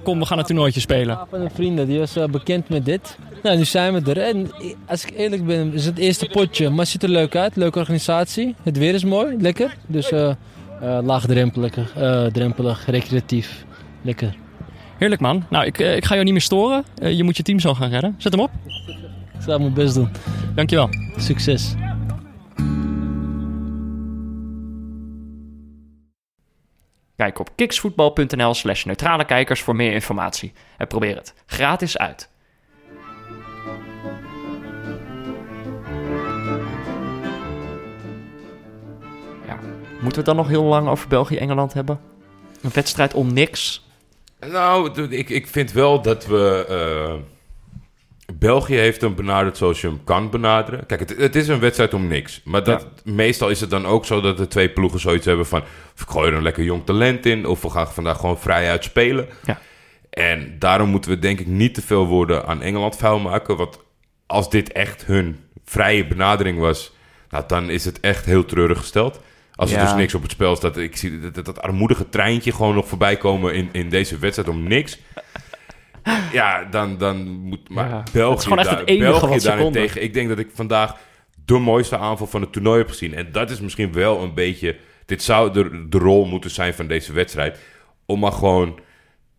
kom, we gaan een toernooitje spelen. Een van de vrienden die was bekend met dit. Nou, nu zijn we er. En als ik eerlijk ben, is het eerste potje. Maar het ziet er leuk uit. Leuke organisatie. Het weer is mooi. Lekker. Dus laagdrempelig, drempelig, recreatief. Lekker. Heerlijk man. Nou, ik, ik ga jou niet meer storen. Je moet je team zo gaan redden. Zet hem op. Ik zal mijn best doen. Dankjewel. Succes. Kijk op kiksvoetbal.nl slash neutrale kijkers voor meer informatie. En probeer het gratis uit. Ja, moeten we het dan nog heel lang over België-Engeland hebben? Een wedstrijd om niks. Nou, ik, ik vind wel dat we... eh, België heeft hem benaderd zoals je hem kan benaderen. Kijk, het, het is een wedstrijd om niks. Maar dat, meestal is het dan ook zo dat de twee ploegen zoiets hebben van... We gooien er een lekker jong talent in. Of we gaan vandaag gewoon vrij uit spelen. Ja. En daarom moeten we denk ik niet te veel woorden aan Engeland vuil maken. Want als dit echt hun vrije benadering was... Nou, dan is het echt heel treurig gesteld. Als er Ja. dus niks op het spel staat. Ik zie dat, dat, dat armoedige treintje gewoon nog voorbij komen in, in deze wedstrijd om niks. Ja, dan, dan moet... Maar Ja, België, gewoon echt het enige België wat ze daarentegen... Ik denk dat ik vandaag de mooiste aanval van het toernooi heb gezien. En dat is misschien wel een beetje... Dit zou de, de rol moeten zijn van deze wedstrijd. Om maar gewoon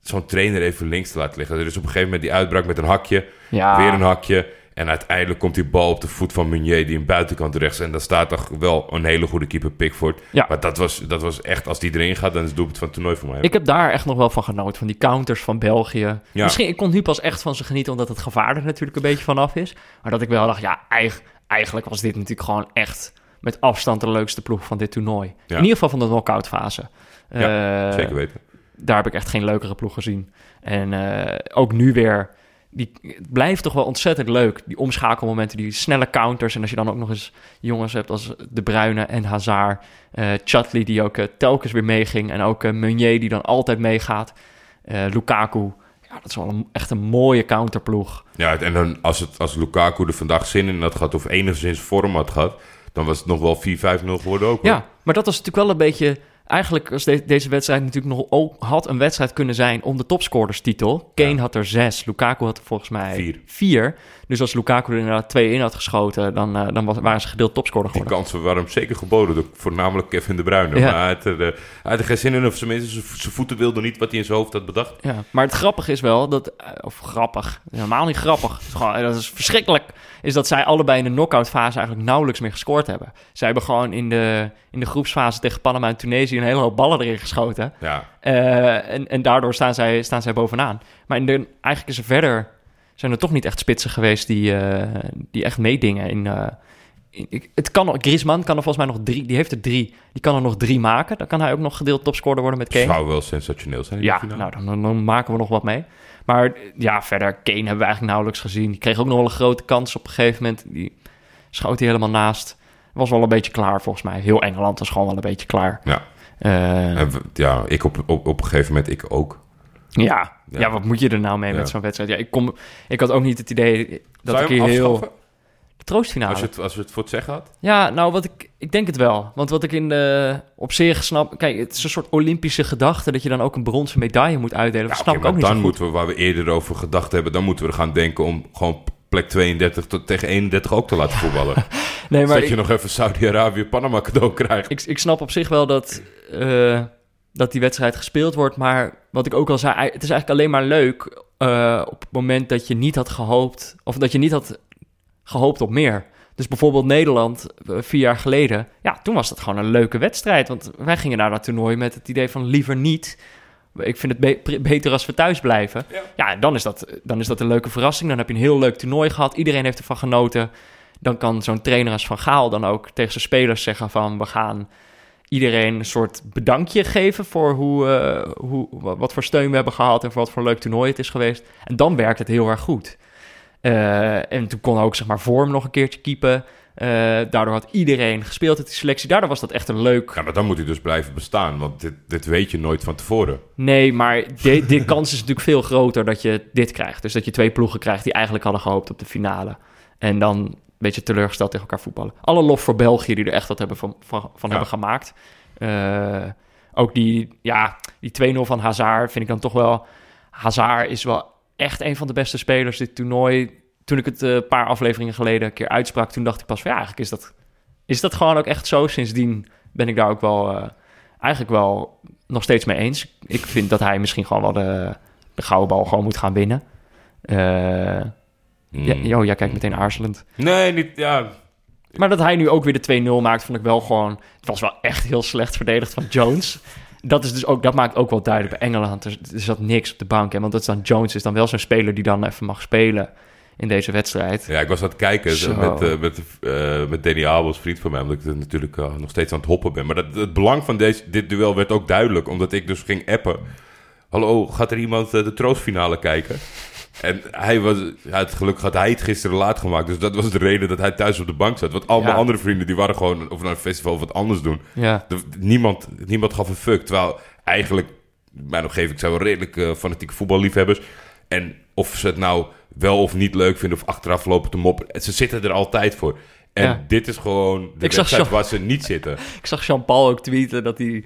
zo'n trainer even links te laten liggen. Er is op een gegeven moment die uitbraak met een hakje. Ja. Weer een hakje. En uiteindelijk komt die bal op de voet van Meunier, die een buitenkant rechts. En daar staat toch wel een hele goede keeper Pickford. Ja. Maar dat was, dat was echt, als die erin gaat, dan is het doelpunt van het toernooi voor mij. Ik heb daar echt nog wel van genoten, van die counters van België. Ja. Misschien, ik kon nu pas echt van ze genieten, omdat het gevaar er natuurlijk een beetje vanaf is. Maar dat ik wel dacht, ja, eig- eigenlijk was dit natuurlijk gewoon echt met afstand de leukste ploeg van dit toernooi. Ja. In ieder geval van de knock-out fase. Ja, Eh, Zeker weten. daar heb ik echt geen leukere ploeg gezien. En eh, ook nu weer, die, het blijft toch wel ontzettend leuk. Die omschakelmomenten, die snelle counters. En als je dan ook nog eens jongens hebt als De Bruyne en Hazard. Chatley die ook eh, telkens weer meeging. En ook eh, Meunier die dan altijd meegaat. Lukaku, ja, dat is wel een, echt een mooie counterploeg. Ja, en dan als, het, als Lukaku er vandaag zin in had gehad, of enigszins vorm had gehad, dan was het nog wel 4-5-0 geworden ook. hoor. Ja, maar dat was natuurlijk wel een beetje... Eigenlijk als de- deze wedstrijd natuurlijk nog ook had een wedstrijd kunnen zijn om de topscorerstitel. Kane Ja. had er zes, Lukaku had er volgens mij Vier. vier. Dus als Lukaku er inderdaad twee in had geschoten, dan, eh, dan was, waren ze gedeeld topscorer Die geworden. kansen waren hem zeker geboden door voornamelijk Kevin De Bruyne. Ja. Maar hij had, er, eh, hij had er geen zin in, of tenminste zijn zijn voeten wilden niet wat hij in zijn hoofd had bedacht. Ja, maar het grappige is wel dat, eh, of grappig, helemaal niet grappig, het is gewoon, dat is verschrikkelijk, is dat zij allebei in de knock-out fase eigenlijk nauwelijks meer gescoord hebben. Zij hebben gewoon in de, in de groepsfase tegen Panama en Tunesië een hele hoop ballen erin geschoten. Ja, Eh, en, en daardoor staan zij, staan zij bovenaan. Maar in de, eigenlijk is er verder... zijn er toch niet echt spitsen geweest die, eh, die echt meedingen in... eh, in- het kan, nog- Griezmann kan er volgens mij nog drie... Die heeft er drie. Die kan er nog drie maken. Dan kan hij ook nog gedeeld topscorer worden met Kane. zou wel sensationeel zijn in Ja, nou, dan maken we nog wat mee. Maar ja, verder, Kane hebben we eigenlijk nauwelijks gezien. Die kreeg ook nog wel een grote kans op een gegeven moment. Die schoot hij helemaal naast. Was wel een beetje klaar volgens mij. Heel Engeland was gewoon wel een beetje klaar. Ja. Eh, ja, ik op, op, op een gegeven moment, ik ook. ja. Ja. Ja. wat moet je er nou mee Ja. met zo'n wedstrijd? Ja, ik, kom, ik had ook niet het idee dat Zou ik je hier heel... De troostfinale. Als, je het, als we het voor het zeggen had? Ja, nou, wat ik, ik denk het wel. Want wat ik in de, op zich snap... Kijk, het is een soort Olympische gedachte... dat je dan ook een bronzen medaille moet uitdelen. Dat Ja, snap oké, ik ook maar niet dan moeten we, waar we eerder over gedacht hebben... dan moeten we gaan denken om gewoon plek 32 tot, tegen 31 ook te laten voetballen. Nee, maar ik, je nog even Saudi-Arabië Panama cadeau krijgt. ik, ik snap op zich wel dat, eh, dat die wedstrijd gespeeld wordt. Maar wat ik ook al zei, het is eigenlijk alleen maar leuk eh, op het moment dat je niet had gehoopt. Of dat je niet had gehoopt op meer. Dus bijvoorbeeld Nederland, eh, vier jaar geleden. Ja, toen was dat gewoon een leuke wedstrijd. Want wij gingen naar dat toernooi met het idee van liever niet. Ik vind het be- beter als we thuis blijven. Ja. Ja, dan, is dat, dan is dat een leuke verrassing. Dan heb je een heel leuk toernooi gehad. Iedereen heeft ervan genoten. Dan kan zo'n trainer als Van Gaal dan ook tegen zijn spelers zeggen van... we gaan iedereen een soort bedankje geven voor hoe, eh, hoe, wa- wat voor steun we hebben gehad... en voor wat voor een leuk toernooi het is geweest. En dan werkt het heel erg goed. Eh, en toen kon ook zeg maar vorm nog een keertje keepen. Eh, daardoor had iedereen gespeeld uit die selectie. Daardoor was dat echt een leuk... Ja, maar dan moet hij dus blijven bestaan. Want dit, dit weet je nooit van tevoren. Nee, maar de, de kans is natuurlijk veel groter dat je dit krijgt. Dus dat je twee ploegen krijgt die eigenlijk hadden gehoopt op de finale. En dan een beetje teleurgesteld tegen elkaar voetballen. Alle lof voor België die er echt wat hebben van, van, van Ja. hebben gemaakt. Eh, ook die, ja, die 2-0 van Hazard vind ik dan toch wel... Hazard is wel echt een van de beste spelers dit toernooi. Toen ik het eh, een paar afleveringen geleden een keer uitsprak... toen dacht ik pas van ja, eigenlijk is dat, is dat gewoon ook echt zo. Sindsdien ben ik daar ook wel... eh, eigenlijk wel nog steeds mee eens. Ik vind dat hij misschien gewoon wel de, de gouden bal gewoon moet gaan winnen. Ja, Mm. joh, jij kijkt meteen aarzelend. Nee, niet... Ja, Maar dat hij nu ook weer de 2-0 maakt, vond ik wel gewoon... Het was wel echt heel slecht verdedigd van Jones. Dat, is dus ook, dat maakt ook wel duidelijk bij Engeland. Er, er zat niks op de bank. Hè, want dat is dan Jones is dan wel zo'n speler die dan even mag spelen in deze wedstrijd. Ja, ik was aan het kijken Zo. met, eh, met, eh, met Danny Abels, vriend van mij, omdat ik er natuurlijk eh, nog steeds aan het hoppen ben. Maar dat, het belang van deze, dit duel werd ook duidelijk, omdat ik dus ging appen. Hallo, gaat er iemand de troostfinale kijken? En hij was, ja, het gelukkig had hij het gisteren laat gemaakt, dus dat was de reden dat hij thuis op de bank zat. Want al mijn Ja. andere vrienden, die waren gewoon of naar een festival of wat anders doen. Ja, De- niemand, niemand gaf een fuck. Terwijl eigenlijk, mijn omgeving zijn wel redelijk fanatieke voetballiefhebbers. En of ze het nou wel of niet leuk vinden of achteraf lopen te moppen. Ze zitten er altijd voor. En Ja. dit is gewoon de Ik wedstrijd waar ze niet zitten. ik zag Jean-Paul ook tweeten dat hij,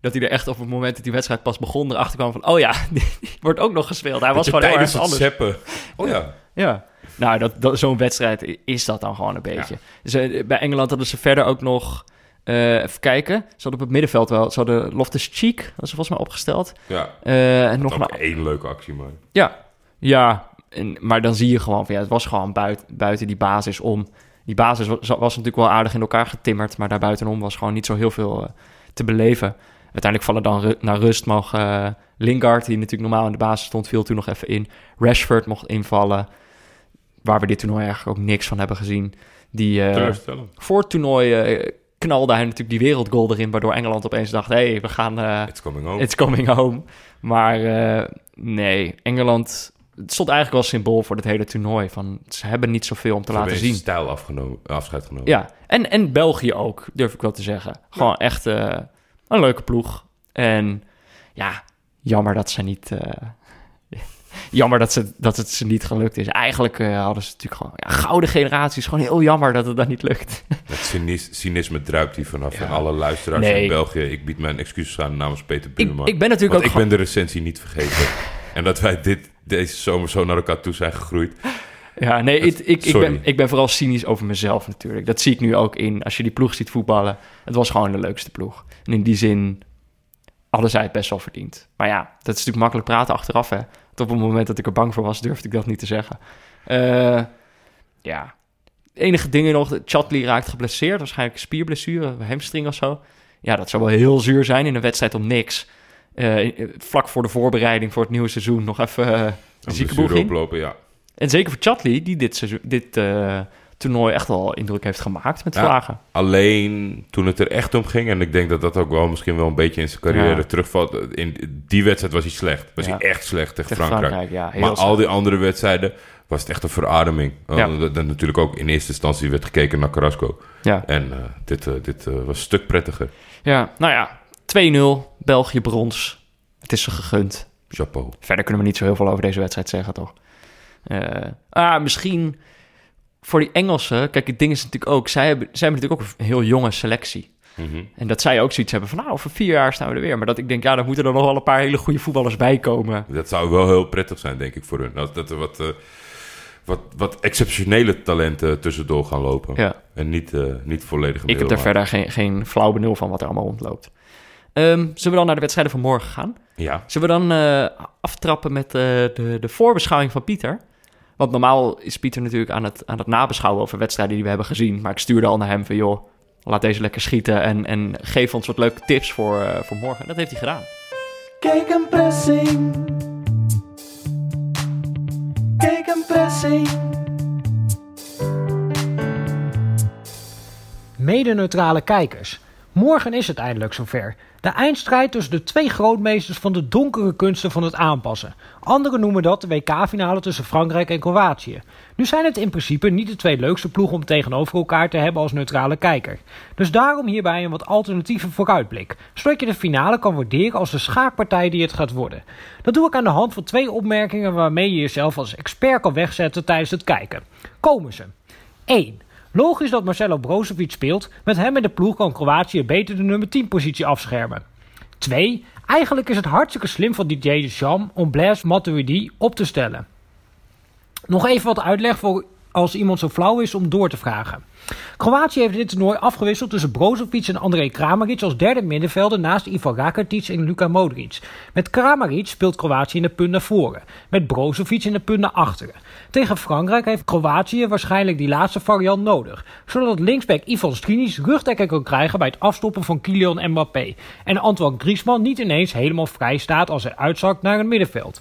dat hij er echt op het moment dat die wedstrijd pas begon... erachter kwam van, oh ja, die wordt ook nog gespeeld. Hij was Dat je gewoon heel erg het anders. zeppen. Oh ja. Ja, nou, dat, dat, zo'n wedstrijd is dat dan gewoon een beetje. Dus, bij Engeland hadden ze verder ook nog... eh, even kijken. Ze hadden op het middenveld wel... Ze hadden Loftus Cheek, dat is volgens mij opgesteld. Ja, Eh, en nog een... één leuke actie, maar... Ja, ja. En, maar dan zie je gewoon van... Ja, het was gewoon buiten, buiten die basis om. Die basis was, was natuurlijk wel aardig in elkaar getimmerd... maar daarbuitenom was gewoon niet zo heel veel eh, te beleven. Uiteindelijk vallen dan ru- naar rust mogen... eh, Lingard, die natuurlijk normaal in de basis stond... viel toen nog even in. Rashford mocht invallen... waar we dit toernooi eigenlijk ook niks van hebben gezien. Die, Teleurstellend. voor het toernooi knalde hij natuurlijk die wereldgoal erin... waardoor Engeland opeens dacht... hé, hey, we gaan... It's coming home. It's coming home. Maar nee, Engeland... Het stond eigenlijk wel symbool voor het hele toernooi. Van, ze hebben niet zoveel om te Ze laten zien. stijl afgenomen, afscheid genomen. Ja, en, en België ook, durf ik wel te zeggen. Gewoon echt eh, een leuke ploeg. En ja, jammer dat ze niet... eh, jammer dat, ze, dat het ze niet gelukt is. Eigenlijk eh, hadden ze natuurlijk gewoon... Ja, gouden generaties. Gewoon heel jammer dat het dan niet lukt. Het cynis- cynisme druipt hier vanaf. Ja. En alle luisteraars Nee. in België, ik bied mijn excuses aan namens Peter ik, Buurman. ik ben natuurlijk ook ik gewoon- ben de recensie niet vergeten. en dat wij dit, deze zomer zo naar elkaar toe zijn gegroeid. Ja, nee, ik, ik, ben, ik ben vooral cynisch over mezelf natuurlijk. Dat zie ik nu ook in, als je die ploeg ziet voetballen. Het was gewoon de leukste ploeg. En in die zin hadden zij het best wel verdiend. Maar ja, dat is natuurlijk makkelijk praten achteraf, hè. Want op het moment dat ik er bang voor was, durfde ik dat niet te zeggen. Eh, ja, enige dingen nog. Chatley raakt geblesseerd, waarschijnlijk spierblessure, hamstring of zo. Ja, dat zou wel heel zuur zijn in een wedstrijd om niks. Eh, vlak voor de voorbereiding voor het nieuwe seizoen nog even uh, een ziekenboeg in. oplopen, ja. En zeker voor Chatley, die dit, seizoen, dit toernooi echt wel indruk heeft gemaakt met Ja. vragen. Alleen toen het er echt om ging, en ik denk dat dat ook wel misschien wel een beetje in zijn carrière Ja. terugvalt. In die wedstrijd was hij slecht. Was Ja. hij echt slecht tegen, Tegen Frankrijk. Maar al die andere wedstrijden was het echt een verademing. Dat, dat natuurlijk ook in eerste instantie werd gekeken naar Carrasco. Ja. En eh, dit, eh, dit eh, was een stuk prettiger. ja, nou ja, 2-0, België brons. Het is ze gegund. Chapeau. Verder kunnen we niet zo heel veel over deze wedstrijd zeggen, toch? Eh, ah, misschien voor die Engelsen. Kijk, het ding is natuurlijk ook... Zij hebben, zij hebben natuurlijk ook een heel jonge selectie. Mhm. En dat zij ook zoiets hebben van... Nou, over vier jaar staan we er weer. Maar dat ik denk, ja, dan moeten er nog wel een paar hele goede voetballers bij komen. Dat zou wel heel prettig zijn, denk ik, voor hun. Dat, dat er wat, eh, wat, wat exceptionele talenten tussendoor gaan lopen. Ja. En niet, eh niet volledige Ik heb daar verder geen, geen flauw benul van wat er allemaal rondloopt. Ehm, zullen we dan naar de wedstrijden van morgen gaan? Ja, Zullen we dan eh, aftrappen met eh, de, de voorbeschouwing van Pieter? Want normaal is Pieter natuurlijk aan het, aan het nabeschouwen over wedstrijden die we hebben gezien. Maar ik stuurde al naar hem van, joh, laat deze lekker schieten en, en geef ons wat leuke tips voor, eh, voor morgen. Dat heeft hij gedaan. Kijk een pressing. Kijk een pressing. Mede-neutrale kijkers. Morgen is het eindelijk zover. De eindstrijd tussen de twee grootmeesters van de donkere kunsten van het aanpassen. Anderen noemen dat de WK-finale tussen Frankrijk en Kroatië. Nu zijn het in principe niet de twee leukste ploegen om tegenover elkaar te hebben als neutrale kijker. Dus daarom hierbij een wat alternatieve vooruitblik, zodat je de finale kan waarderen als de schaakpartij die het gaat worden. Dat doe ik aan de hand van twee opmerkingen waarmee je jezelf als expert kan wegzetten tijdens het kijken. Komen ze. 1. Logisch dat Marcelo Brozovic speelt. Met hem in de ploeg kan Kroatië beter de nummer 10 positie afschermen. 2. Eigenlijk is het hartstikke slim van Didier Deschamps om Blaise Matuidi op te stellen. Nog even wat uitleg voor als iemand zo flauw is om door te vragen. Kroatië heeft dit toernooi afgewisseld tussen Brozovic en André Kramaric als derde middenvelder naast Ivan Rakitic en Luka Modric. Met Kramaric speelt Kroatië in de punt naar voren, met Brozovic in de punt naar achteren. Tegen Frankrijk heeft Kroatië waarschijnlijk die laatste variant nodig, zodat linksback Ivan Strinic rugdekker kan krijgen bij het afstoppen van Kylian Mbappé en Antoine Griezmann niet ineens helemaal vrij staat als hij uitzakt naar het middenveld.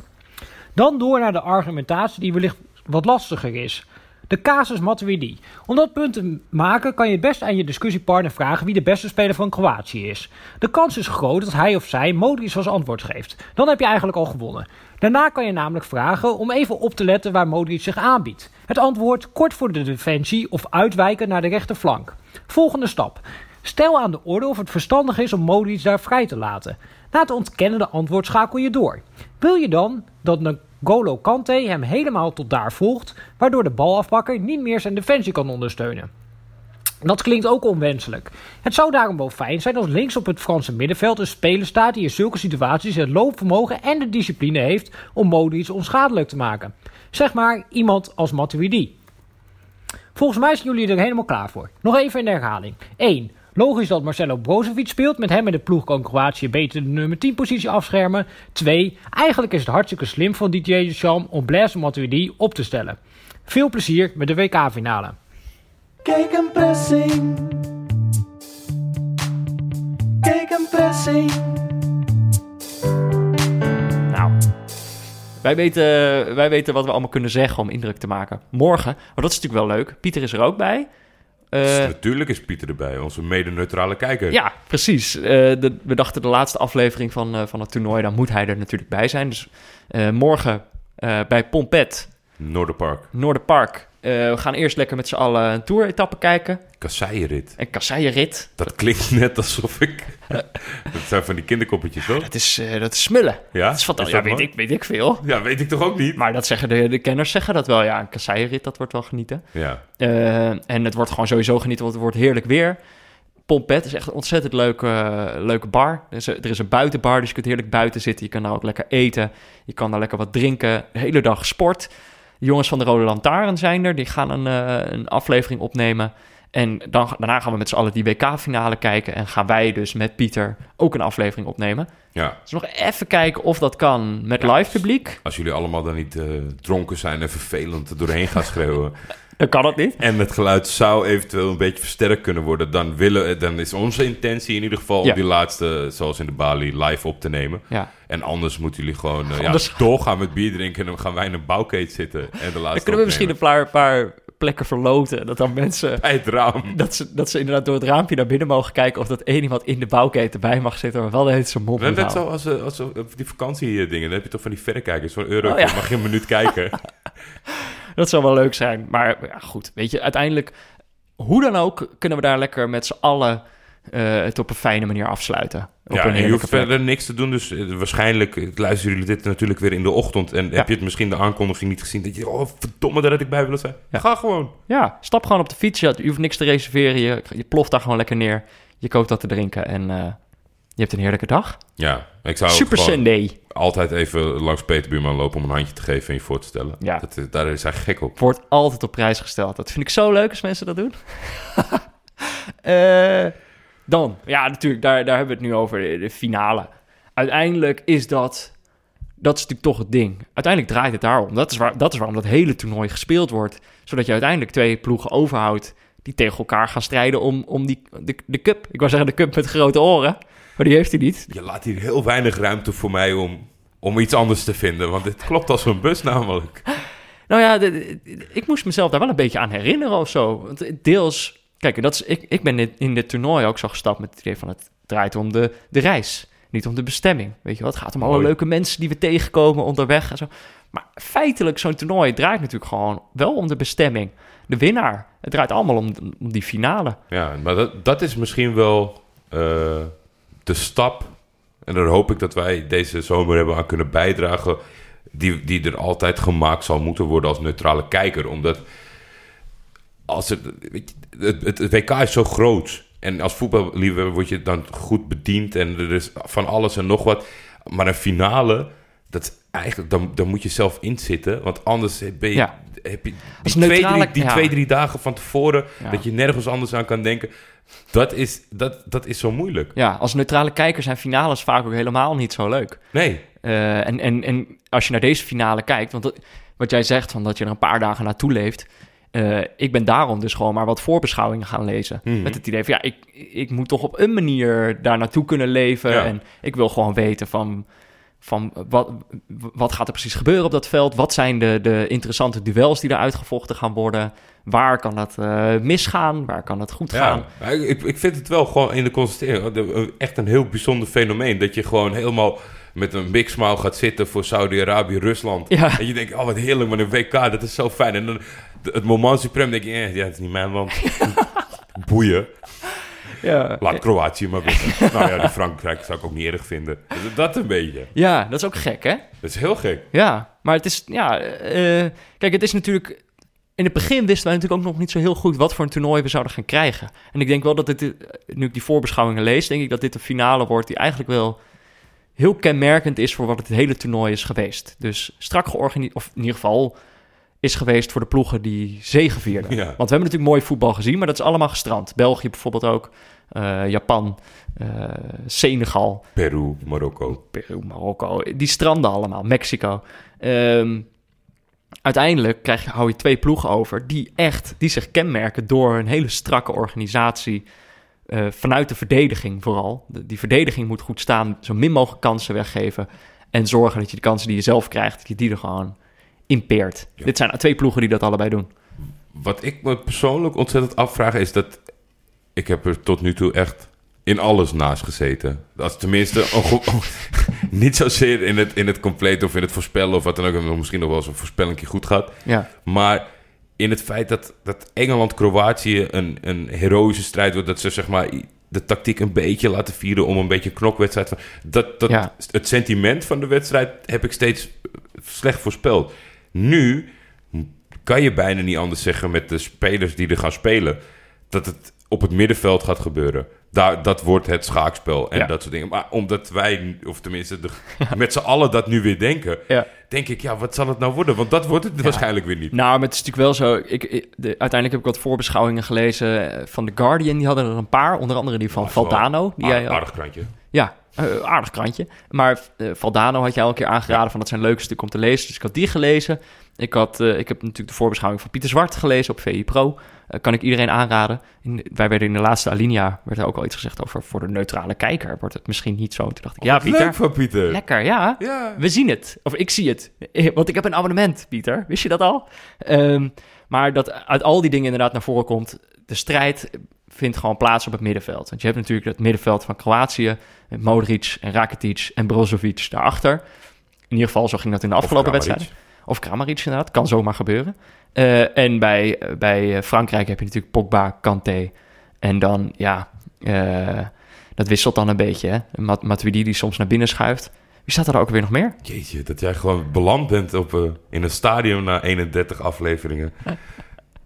Dan door naar de argumentatie die wellicht wat lastiger is. De casus Matuidi. Om dat punt te maken kan je best aan je discussiepartner vragen wie de beste speler van Kroatië is. De kans is groot dat hij of zij Modric als antwoord geeft. Dan heb je eigenlijk al gewonnen. Daarna kan je namelijk vragen om even op te letten waar Modric zich aanbiedt. Het antwoord kort voor de defensie of uitwijken naar de rechterflank. Volgende stap. Stel aan de orde of het verstandig is om Modric daar vrij te laten. Na het ontkennende antwoord schakel je door. Wil je dan dat N'Golo Kante hem helemaal tot daar volgt, waardoor de balafpakker niet meer zijn defensie kan ondersteunen? Dat klinkt ook onwenselijk. Het zou daarom wel fijn zijn als links op het Franse middenveld een speler staat die in zulke situaties het loopvermogen en de discipline heeft om Modric onschadelijk te maken. Zeg maar iemand als Matuidi. Volgens mij zijn jullie er helemaal klaar voor. Nog even in de herhaling. 1. Logisch dat Marcelo Brozovic speelt. Met hem in de ploeg kan Kroatië beter de nummer 10 positie afschermen. 2. Eigenlijk is het hartstikke slim van Didier Deschamps om Blaise Matuidi op te stellen. Veel plezier met de WK-finale. Kijk een pressing. Kijk een pressing. Nou, wij weten, wij weten wat we allemaal kunnen zeggen om indruk te maken. Morgen, maar dat is natuurlijk wel leuk. Pieter is er ook bij. Eh, Dus natuurlijk is Pieter erbij, onze mede-neutrale kijker. ja, precies. Eh, de, we dachten de laatste aflevering van, eh, van het toernooi, dan moet hij er natuurlijk bij zijn. Dus morgen bij Pompet, Noorderpark, Noorderpark. Eh, we gaan eerst lekker met z'n allen een tour-etappe kijken. Kasseienrit. Een kasseienrit. Dat klinkt net alsof ik... dat zijn van die kinderkoppetjes, toch? Dat is, eh, dat is smullen. Ja? Dat is fantastisch. Ja, weet mooi? ik, weet ik veel. Ja, weet ik toch ook niet? Maar dat zeggen de, de kenners zeggen dat wel. Ja, een kasseienrit, dat wordt wel genieten. Ja. Eh, en het wordt gewoon sowieso genieten, want het wordt heerlijk weer. Pompet is echt een ontzettend leuke, leuke bar. Er is, er is een buitenbar, dus je kunt heerlijk buiten zitten. Je kan daar ook lekker eten. Je kan daar lekker wat drinken. De hele dag sport. De jongens van de Rode Lantaarn zijn er. Die gaan een, eh, een aflevering opnemen. En dan, daarna gaan we met z'n allen die WK-finale kijken. En gaan wij dus met Pieter ook een aflevering opnemen. ja. Dus nog even kijken of dat kan met Ja. live publiek. Als jullie allemaal dan niet eh, dronken zijn en vervelend er doorheen gaan schreeuwen. Dan kan het niet. En het geluid zou eventueel een beetje versterkt kunnen worden. Dan, willen, dan is onze intentie in ieder geval Ja. om die laatste, zoals in de Bali, live op te nemen. Ja. En anders moeten jullie gewoon eh, Anders- ja, doorgaan met bier drinken. En dan gaan wij in een bouwkeet zitten. En de laatste Dan kunnen we misschien een paar, paar plekken verloten. Dat dan mensen... Bij het raam. Dat ze, dat ze inderdaad door het raampje naar binnen mogen kijken... of dat één iemand in de bouwketen bij mag zitten... maar wel de hele zijn mond Net, net houden. zo als, eh, als eh, die vakantiedingen. Dan heb je toch van die verrekijkers. Een euro Oh, ja. mag je een minuut kijken. Dat zou wel leuk zijn. Maar ja, goed, weet je, uiteindelijk... Hoe dan ook kunnen we daar lekker met z'n allen... eh, het op een fijne manier afsluiten. Ja, en je hoeft verder niks te doen. Dus eh, waarschijnlijk eh, luisteren jullie dit natuurlijk weer in de ochtend. En heb je het misschien de aankondiging niet gezien. Dat je, oh verdomme, daar had ik bij willen zijn. Ja. Ga gewoon. Ja, stap gewoon op de fiets. Je, hoeft niks te reserveren. Je, je ploft daar gewoon lekker neer. Je koopt dat te drinken en je hebt een heerlijke dag. Ja, ik zou Super Sunday. altijd even langs Peter Buurman lopen om een handje te geven en je voor te stellen. Ja. Dat, daar is hij gek op. Wordt altijd op prijs gesteld. Dat vind ik zo leuk als mensen dat doen. Eh, dan, ja, natuurlijk, daar, daar hebben we het nu over, de, de finale. Uiteindelijk is dat, dat is natuurlijk toch het ding. Uiteindelijk draait het daarom. Dat is, waar, dat is waarom dat hele toernooi gespeeld wordt. Zodat je uiteindelijk twee ploegen overhoudt die tegen elkaar gaan strijden om, om die, de, de cup. Ik wou zeggen de cup met grote oren, maar die heeft hij niet. Je laat hier heel weinig ruimte voor mij om, om iets anders te vinden. Want dit klopt als een bus namelijk. Nou ja, de- de- ik moest mezelf daar wel een beetje aan herinneren of zo. Want deels, kijk, dat is, ik, ik ben in, in dit toernooi ook zo gestapt met het idee van het draait om de, de reis, niet om de bestemming. Weet je wel, het gaat om alle Mooi. leuke mensen die we tegenkomen onderweg en zo. Maar feitelijk, zo'n toernooi draait natuurlijk gewoon wel om de bestemming. De winnaar. Het draait allemaal om, om die finale. Ja, maar dat, dat is misschien wel eh, de stap. En daar hoop ik dat wij deze zomer hebben aan kunnen bijdragen. Die, die er altijd gemaakt zal moeten worden als neutrale kijker. Omdat als het, het, WK is zo groot. En als voetballiefhebber word je dan goed bediend. En er is van alles en nog wat. Maar een finale, dat eigenlijk, dan, dan moet je zelf inzitten. Want anders ben je, Ja. Heb je die, twee, drie, die ja. twee, drie dagen van tevoren... Ja. dat je nergens anders aan kan denken. Dat is, dat, dat is zo moeilijk. Ja, als neutrale kijker zijn finales vaak ook helemaal niet zo leuk. Nee, Eh, en, en, en als je naar deze finale kijkt, want dat- wat jij zegt, van dat je er een paar dagen naartoe leeft. eh, ik ben daarom dus gewoon maar wat voorbeschouwingen gaan lezen. Mhm. Met het idee van ja, ik, ik moet toch op een manier daar naartoe kunnen leven. Ja. En ik wil gewoon weten van, van wat, wat gaat er precies gebeuren op dat veld? Wat zijn de, de interessante duels die er uitgevochten gaan worden? Waar kan het eh, misgaan? Waar kan het goed gaan? ja. Ik, ik vind het wel gewoon in de constatering de- echt een heel bijzonder fenomeen. Dat je gewoon helemaal met een big smile gaat zitten voor Saudi-Arabië, Rusland. Ja. En je denkt, oh wat heerlijk, maar een WK, dat is zo fijn. En dan het moment supreme denk je, eh, ja, het is niet mijn land. Boeien. Ja. Laat Kroatië maar winnen. nou ja, die Frankrijk zou ik ook niet erg vinden. Dat- Dat een beetje. ja, dat is ook gek hè? Dat is heel gek. Ja, maar het is, ja, eh, kijk, het is natuurlijk, in het begin wisten wij natuurlijk ook nog niet zo heel goed wat voor een toernooi we zouden gaan krijgen. En ik denk wel dat dit, eh, nu ik die voorbeschouwingen lees, denk ik dat dit een finale wordt die eigenlijk wel heel kenmerkend is voor wat het hele toernooi is geweest. Dus strak georganiseerd, of in ieder geval is geweest voor de ploegen die zegevierden. Ja. Want we hebben natuurlijk mooi voetbal gezien, maar dat is allemaal gestrand. België bijvoorbeeld ook, eh, Japan, eh, Senegal. Peru, Marokko. Peru, Marokko, die stranden allemaal, Mexico. Ehm, uiteindelijk krijg je, hou je twee ploegen over die echt, die zich kenmerken door een hele strakke organisatie. eh, vanuit de verdediging vooral. De- die verdediging moet goed staan, zo min mogelijk kansen weggeven. En zorgen dat je de kansen die je zelf krijgt, dat je die er gewoon impeert. Ja. Dit zijn twee ploegen die dat allebei doen. Wat ik me persoonlijk ontzettend afvraag is dat... Ik heb er tot nu toe echt in alles naast gezeten. Dat tenminste niet zozeer in het, in het compleet of in het voorspellen of wat dan ook. En misschien nog wel eens een voorspelling goed gaat. Ja, Maar in het feit dat, dat Engeland-Kroatië een, een heroïsche strijd wordt... dat ze zeg maar de tactiek een beetje laten vieren om een beetje knokwedstrijd... Van, dat, dat, Ja. Het sentiment van de wedstrijd heb ik steeds slecht voorspeld. Nu kan je bijna niet anders zeggen met de spelers die er gaan spelen... dat het op het middenveld gaat gebeuren. Daar, dat wordt het schaakspel en Ja. dat soort dingen. Maar omdat wij, of tenminste de, met z'n allen dat nu weer denken... ja. denk ik, ja, wat zal het nou worden? Want dat wordt het waarschijnlijk weer niet. Nou, maar het is natuurlijk wel zo. Ik, ik- de, uiteindelijk heb ik wat voorbeschouwingen gelezen eh, van The Guardian. Die hadden er een paar. Onder andere die van wel Valdano. Die jij, aardig krantje. ja, Eh, aardig krantje. Maar eh, Valdano had jij al een keer aangeraden van dat zijn leuke stukken om te lezen. Dus ik had die gelezen. Ik, had, eh, ik heb natuurlijk de voorbeschouwing van Pieter Zwart gelezen op VI Pro. Kan ik iedereen aanraden. In, wij werden in de laatste alinea, werd er ook al iets gezegd over voor de neutrale kijker. Wordt het misschien niet zo? Toen dacht ik, ja Pieter, Leuk van Pieter. lekker, ja. Ja. We zien het. Of ik zie het. Want ik heb een abonnement, Pieter. Wist je dat al? Ehm, maar dat uit al die dingen inderdaad naar voren komt... de strijd vindt gewoon plaats op het middenveld. Want je hebt natuurlijk het middenveld van Kroatië... met Modric en Rakitic en Brozovic daarachter. In ieder geval, zo ging dat in de afgelopen wedstrijden. Of Kramaric inderdaad, kan zomaar gebeuren. Eh, en bij, bij eh, Frankrijk heb je natuurlijk Pogba, Kanté... en dan, ja... eh, dat wisselt dan een beetje, hè. Mat Matuidi die soms naar binnen schuift... Wie staat er ook weer nog meer? Jeetje, dat jij gewoon beland bent op, in een stadion na 31 afleveringen.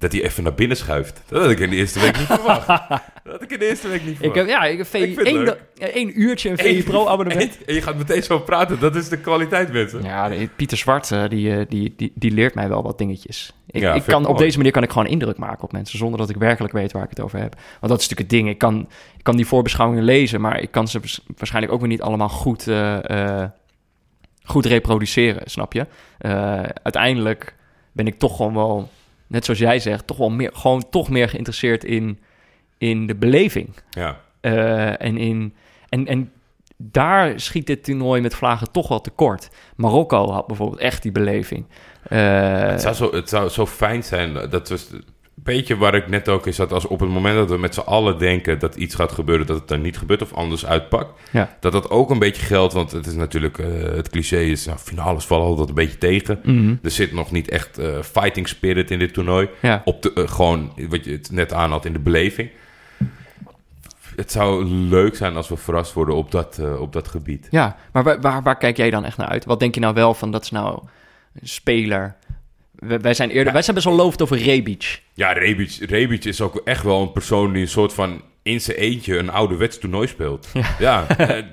Dat hij even naar binnen schuift. Dat had ik in de eerste week niet verwacht. Dat had ik in de eerste week niet Ik verwacht. heb, ja, ik heb VI Ik vind het één, uurtje een VI Pro abonnement. En, en je gaat meteen zo praten. Dat is de kwaliteit, mensen. Ja, Pieter Zwart, eh, die, eh, die, die, die leert mij wel wat dingetjes. Ik, Ja, ik kan, op deze manier kan ik gewoon indruk maken op mensen... zonder dat ik werkelijk weet waar ik het over heb. Want dat is natuurlijk het ding. Ik kan, ik kan die voorbeschouwingen lezen... maar ik kan ze waars- waarschijnlijk ook weer niet allemaal goed, eh, eh, goed reproduceren, snap je? Eh, uiteindelijk ben ik toch gewoon wel... net zoals jij zegt... toch wel meer, gewoon toch meer geïnteresseerd in, in de beleving. Ja. Eh, en, in, en, en daar schiet dit toernooi met vlagen toch wel tekort. Marokko had bijvoorbeeld echt die beleving. Eh, Het zou, zo, het zou zo fijn zijn. Dat was beetje waar ik net ook in zat. Als op het moment dat we met z'n allen denken dat iets gaat gebeuren, dat het dan niet gebeurt of anders uitpakt. Ja. Dat dat ook een beetje geldt. Want het is natuurlijk, eh, het cliché is, nou, finales vallen altijd een beetje tegen. mhm, Er zit nog niet echt eh, fighting spirit in dit toernooi. ja. Op de, eh, gewoon, wat je het net aan had, in de beleving. Het zou leuk zijn als we verrast worden op dat, op dat gebied. ja, maar waar, waar, waar kijk jij dan echt naar uit? Wat denk je nou wel van dat is nou een speler? Wij, zijn eerder, wij zijn best wel loofd over Rebic. Ja, Rebic, Rebic is ook echt wel een persoon die een soort van in zijn eentje een ouderwets toernooi speelt. Ja. Ja, eh, eh,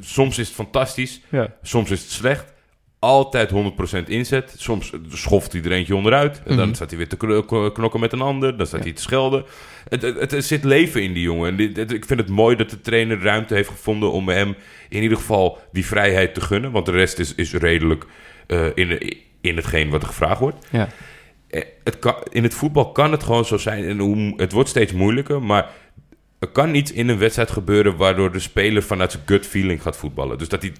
soms is het fantastisch, Ja. soms is het slecht. Altijd 100% inzet. Soms schoft hij er eentje onderuit. En dan Mhm. staat hij weer te kno- knokken met een ander. Dan staat hij te schelden. Het, het, het- zit leven in die jongen. En dit, het- ik vind het mooi dat de trainer ruimte heeft gevonden om hem in ieder geval die vrijheid te gunnen. Want de rest is, is redelijk eh, in, in hetgeen wat er gevraagd wordt. Ja. Eh, Het kan, in het voetbal kan het gewoon zo zijn. En hoe, het wordt steeds moeilijker. Maar er kan iets in een wedstrijd gebeuren... waardoor de speler vanuit zijn gut feeling gaat voetballen. Dus dat hij,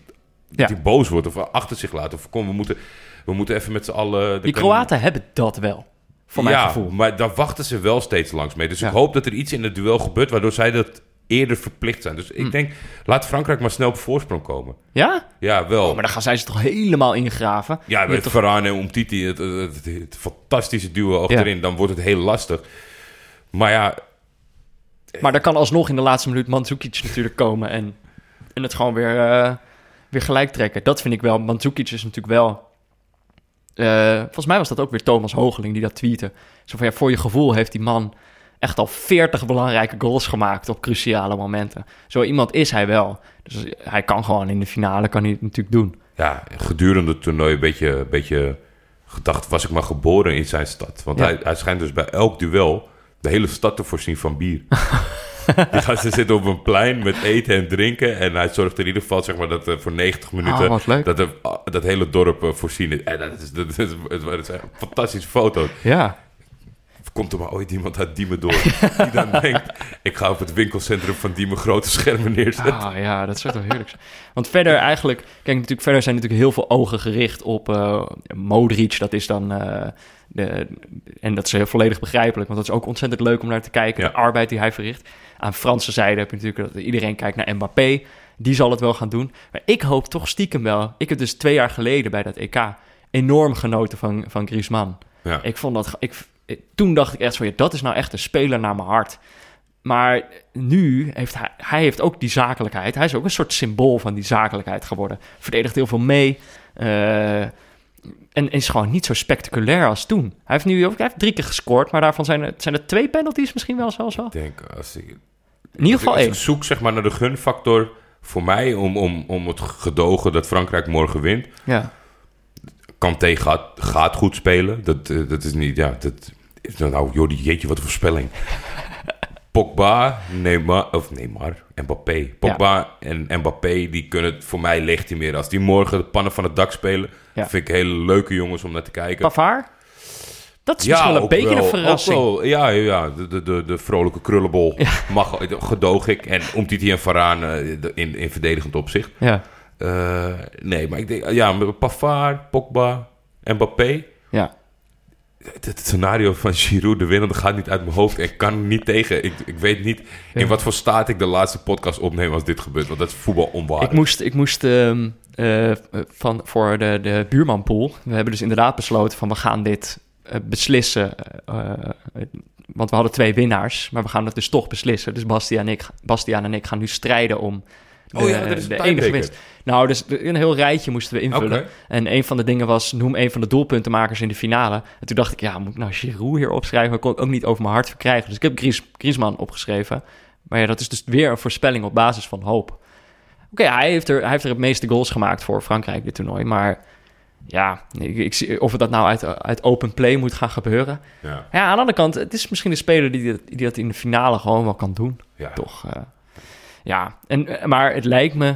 Ja. dat hij boos wordt of achter zich laat. Of kom, we moeten, we moeten even met z'n allen... Die Kroaten hebben dat wel, voor mijn ja, gevoel. maar daar wachten ze wel steeds langs mee. Dus Ja. ik hoop dat er iets in het duel gebeurt... waardoor zij dat eerder verplicht zijn. Dus ik Hm. denk, laat Frankrijk maar snel op voorsprong komen. Ja? Ja, wel. Oh, maar dan gaan zij ze toch helemaal ingraven? Ja, met toch- Varane en Umtiti, het, het, het, het fantastische duo achterin, dan wordt het heel lastig. Maar ja, Maar dan kan alsnog in de laatste minuut Mandzukic natuurlijk komen en, en het gewoon weer, eh, weer gelijk trekken. Dat vind ik wel. Mandzukic is natuurlijk wel... eh, volgens mij was dat ook weer Thomas Hogeling die dat tweette. Zo van, ja, voor je gevoel heeft die man echt al 40 belangrijke goals gemaakt op cruciale momenten. Zo iemand is hij wel. Dus hij kan gewoon in de finale, kan hij het natuurlijk doen. ja, gedurende het toernooi een beetje, een beetje gedacht, was ik maar geboren in zijn stad. Want Ja. hij, hij schijnt dus bij elk duel de hele stad te voorzien van bier. Die gasten zitten op een plein met eten en drinken. En hij zorgt in ieder geval zeg maar, dat er voor 90 minuten Oh, dat, er, dat hele dorp eh, voorzien is. En dat is, dat is, het waren- het zijn fantastische foto's. Ja, Komt er maar ooit iemand uit Diemen door die dan denkt... ik ga op het winkelcentrum van Diemen grote schermen neerzetten. Ah ja, dat zou toch heerlijk zijn. Want verder eigenlijk... Kijk, natuurlijk, verder zijn natuurlijk heel veel ogen gericht op eh Modric. Dat is dan... eh, de, en dat is heel volledig begrijpelijk. Want dat is ook ontzettend leuk om naar te kijken. Ja. De arbeid die hij verricht. Aan Franse zijde heb je natuurlijk... dat iedereen kijkt naar Mbappé. Die zal het wel gaan doen. Maar ik hoop toch stiekem wel... Ik heb dus twee jaar geleden bij dat EK... enorm genoten van, van Griezmann. Ja. Ik vond dat... Ik, toen dacht ik echt van... Ja, dat is nou echt een speler naar mijn hart. Maar nu heeft hij, hij heeft ook die zakelijkheid. Hij is ook een soort symbool van die zakelijkheid geworden. Verdedigt heel veel mee. eh, en is gewoon niet zo spectaculair als toen. Hij heeft nu hij heeft drie keer gescoord, maar daarvan zijn er, zijn er twee penalties misschien wel zelfs wel. Ik denk, als ik, In ieder geval ik één. zoek zeg maar, naar de gunfactor voor mij... om, om, om het gedogen dat Frankrijk morgen wint... Ja. Kanté gaat, gaat goed spelen. Dat, eh, dat is niet, ja, dat nou, joh, die- jeetje, wat een voorspelling. Pogba, Neymar, of Neymar, Mbappé. Pogba en Mbappé, die kunnen het voor mij legitimeren. Als die morgen de pannen van het dak spelen, Ja. vind ik hele leuke jongens om naar te kijken. Pavard? Dat is misschien wel een beetje wel, een verrassing. wel. ja, ja. De, de, de, de vrolijke krullenbol mag, gedoog ik. En Umtiti en de- in, in verdedigend opzicht. Ja, Eh, nee, maar ik denk, ja, met Pavard, Pogba, Mbappé. ja. Het, scenario van Giroud, de winnende, gaat niet uit mijn hoofd. Ik kan niet tegen. Ik, ik weet niet in wat voor staat ik de laatste podcast opneem als dit gebeurt. Want dat is voetbal onwaardig. Ik moest, ik moest ehm, eh, van, voor de, de buurmanpool. We hebben dus inderdaad besloten van we gaan dit eh, beslissen. eh, want we hadden twee winnaars, maar we gaan het dus toch beslissen. Dus Bastiaan en ik, Bastiaan en ik gaan nu strijden om de, Oh ja, dat is een de enige winst. Nou, dus de- een heel rijtje moesten we invullen. En een van de dingen was, noem een van de doelpuntenmakers in de finale. En toen dacht ik, ja, moet ik nou Giroud hier opschrijven? Maar kon ik ook niet over mijn hart verkrijgen. Dus ik heb Gries, Griezmann opgeschreven. Maar ja, dat is dus weer een voorspelling op basis van hoop. Oké, hij, heeft er, hij heeft er het meeste goals gemaakt voor Frankrijk, dit toernooi. Maar ja, ik, ik zie, of het dat nou uit, uit open play moet gaan gebeuren. Ja, Ja, aan de andere kant, het is misschien een speler die, dat- die dat in de finale gewoon wel kan doen. ja. Toch, eh, ja. En, eh, maar het lijkt me,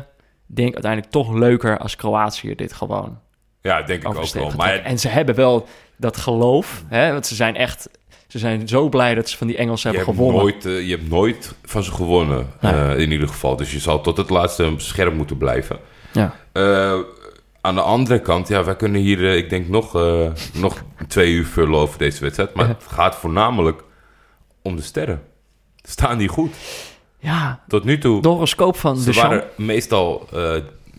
denk uiteindelijk toch leuker als Kroatië dit gewoon ja, denk ik ook wel. Maar. En ze hebben wel dat geloof, hè, want ze zijn echt... Ze zijn zo blij dat ze van die Engelsen je hebben hebt, gewonnen. nooit, eh, je hebt nooit van ze gewonnen, Nee. eh, in ieder geval. Dus je zal tot het laatste scherp moeten blijven. Ja. Eh, aan de andere kant, ja, wij kunnen hier, ik denk, nog, nog twee uur vullen over deze wedstrijd. Maar het gaat voornamelijk om de sterren. Staan die goed? Ja, Tot nu toe, de horoscoop van ze de waren meestal eh,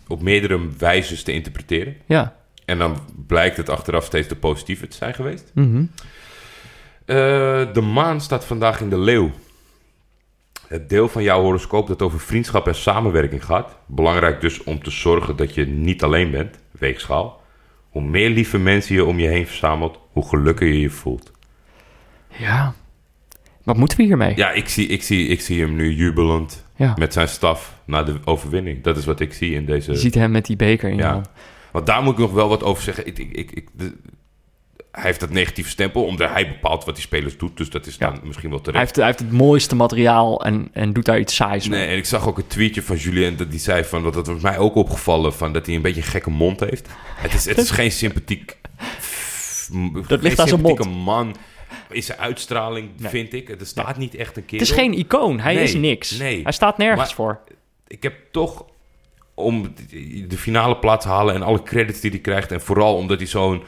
op meerdere wijzes te interpreteren. Ja. En dan blijkt het achteraf steeds de positieve te zijn geweest. Mhm. Eh, de maan staat vandaag in de leeuw. Het deel van jouw horoscoop dat over vriendschap en samenwerking gaat. Belangrijk dus om te zorgen dat je niet alleen bent, weegschaal. Hoe meer lieve mensen je om je heen verzamelt, hoe gelukkiger je je voelt. Ja. Wat moeten we hiermee? Ja, ik zie, ik zie, ik zie hem nu jubelend Ja. met zijn staf na de overwinning. Dat is wat ik zie in deze... Je ziet hem met die beker in Ja. Want daar moet ik nog wel wat over zeggen. Ik, ik, ik, ik- de- hij heeft dat negatieve stempel, omdat hij bepaalt wat die spelers doet. Dus dat is dan misschien wel Hij terecht. heeft, hij heeft het mooiste materiaal en, en doet daar iets saais mee. Nee, en ik zag ook een tweetje van Julien dat die zei van dat het was mij ook opgevallen van dat hij een beetje een gekke mond heeft. Het is, het is geen sympathiek. Dat ligt aan zijn mond. man. In zijn uitstraling Nee. vind ik. Er staat niet echt een keer. Het is geen icoon. Hij Nee, is niks. nee. Hij staat nergens Maar- voor. Ik heb toch om de finale plaats te halen en alle credits die hij krijgt en vooral omdat hij zo'n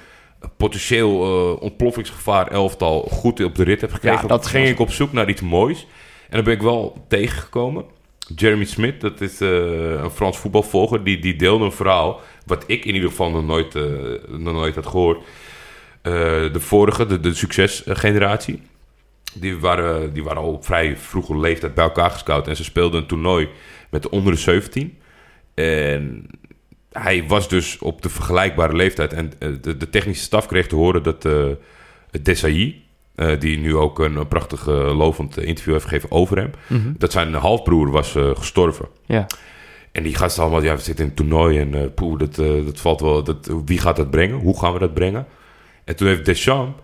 potentieel eh, ontploffingsgevaar elftal goed op de rit heeft gekregen. Ja, dat ging was- ik op zoek naar iets moois. En dan ben ik wel tegengekomen. Jeremy Smith, dat is eh, een Frans voetbalvolger, die, die deelde een verhaal... wat ik in ieder geval nog nooit, eh, nog nooit had gehoord. Eh, de vorige, de, de succesgeneratie... Die waren, die waren al op vrij vroege leeftijd bij elkaar gescout. En ze speelden een toernooi met de onder de 17. En hij was dus op de vergelijkbare leeftijd. En eh, de, de technische staf kreeg te horen dat Desailly... eh, die nu ook een, een prachtig lovend interview heeft gegeven over hem... Mhm. dat zijn halfbroer was gestorven. Ja. En die gasten allemaal, ja, we zitten in een toernooi en eh poeh, dat, dat valt wel. Dat, wie gaat dat brengen? Hoe gaan we dat brengen? En toen heeft Deschamps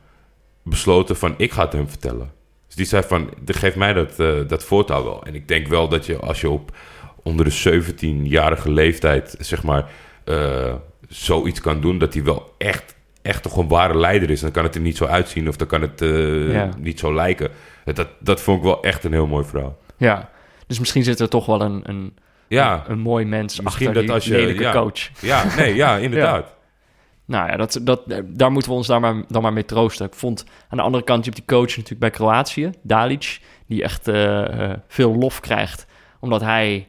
besloten van, ik ga het hem vertellen. Dus die zei van, geef mij dat, eh, dat voortouw wel. En ik denk wel dat je, als je op onder de 17-jarige leeftijd, zeg maar, eh, zoiets kan doen, dat hij wel echt, echt toch een ware leider is. Dan kan het er niet zo uitzien of dan kan het eh, Ja. niet zo lijken. Dat, dat vond ik wel echt een heel mooi verhaal. ja. Dus misschien zit er toch wel een, een, Ja, een, een mooi mens Misschien achter dat die als je- lelijke ja. coach. ja, nee, ja, inderdaad. Nou ja, dat, dat, daar moeten we ons daar maar, dan maar mee troosten. Ik vond aan de andere kant, je hebt die coach natuurlijk bij Kroatië, Dalic, die echt eh, eh, veel lof krijgt. Omdat hij,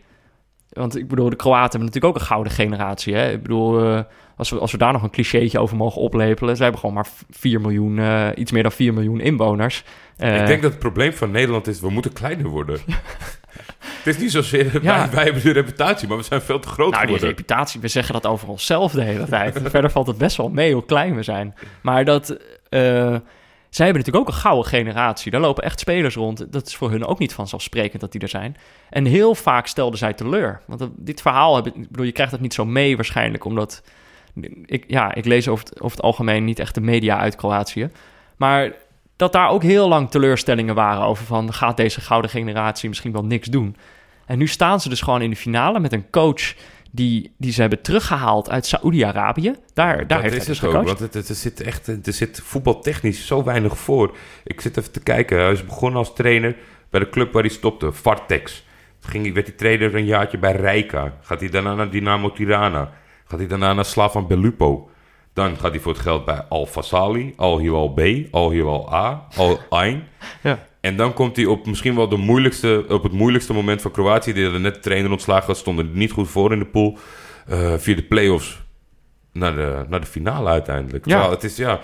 want ik bedoel, de Kroaten hebben natuurlijk ook een gouden generatie. Hè? Ik bedoel, eh, als, we, als we daar nog een clichétje over mogen oplepelen, ze hebben gewoon maar 4 miljoen, iets meer dan 4 miljoen inwoners. Ik denk dat het probleem van Nederland is, we moeten kleiner worden. het is niet zozeer, Ja. wij, wij hebben de reputatie, maar we zijn veel te groot Nou, die geworden. reputatie, we zeggen dat over onszelf de hele tijd. Verder valt het best wel mee hoe klein we zijn. Maar dat, eh, zij hebben natuurlijk ook een gouden generatie. Daar lopen echt spelers rond. Dat is voor hun ook niet vanzelfsprekend dat die er zijn. En heel vaak stelden zij teleur. Want dat- dit verhaal, heb, ik ik bedoel, je krijgt het niet zo mee waarschijnlijk, omdat... Ik, ja, ik lees over het, over het algemeen niet echt de media uit Kroatië. Maar dat daar ook heel lang teleurstellingen waren over van... gaat deze gouden generatie misschien wel niks doen? En nu staan ze dus gewoon in de finale met een coach... die, die ze hebben teruggehaald uit Saoedi-Arabië. Daar, daar heeft is hij dus het ook, gecoacht. want het, het, er zit echt er zit voetbaltechnisch zo weinig voor. Ik zit even te kijken. Hij is begonnen als trainer bij de club waar hij stopte, Vartex. Ging, werd hij trainer een jaartje bij Rijka. Gaat hij daarna naar Dynamo Tirana. Gaat hij daarna naar Slavan Belupo. Dan gaat hij voor het geld bij Al Fasali, Al Hilal B, Al Hilal A, Al Ain. Ja. En dan komt hij op misschien wel de moeilijkste, op het moeilijkste moment van Kroatië. Die hadden net de trainer ontslagen, had, stonden er niet goed voor in de pool. eh, via de play-offs naar de, naar de finale uiteindelijk. Ja. Terwijl het is, ja...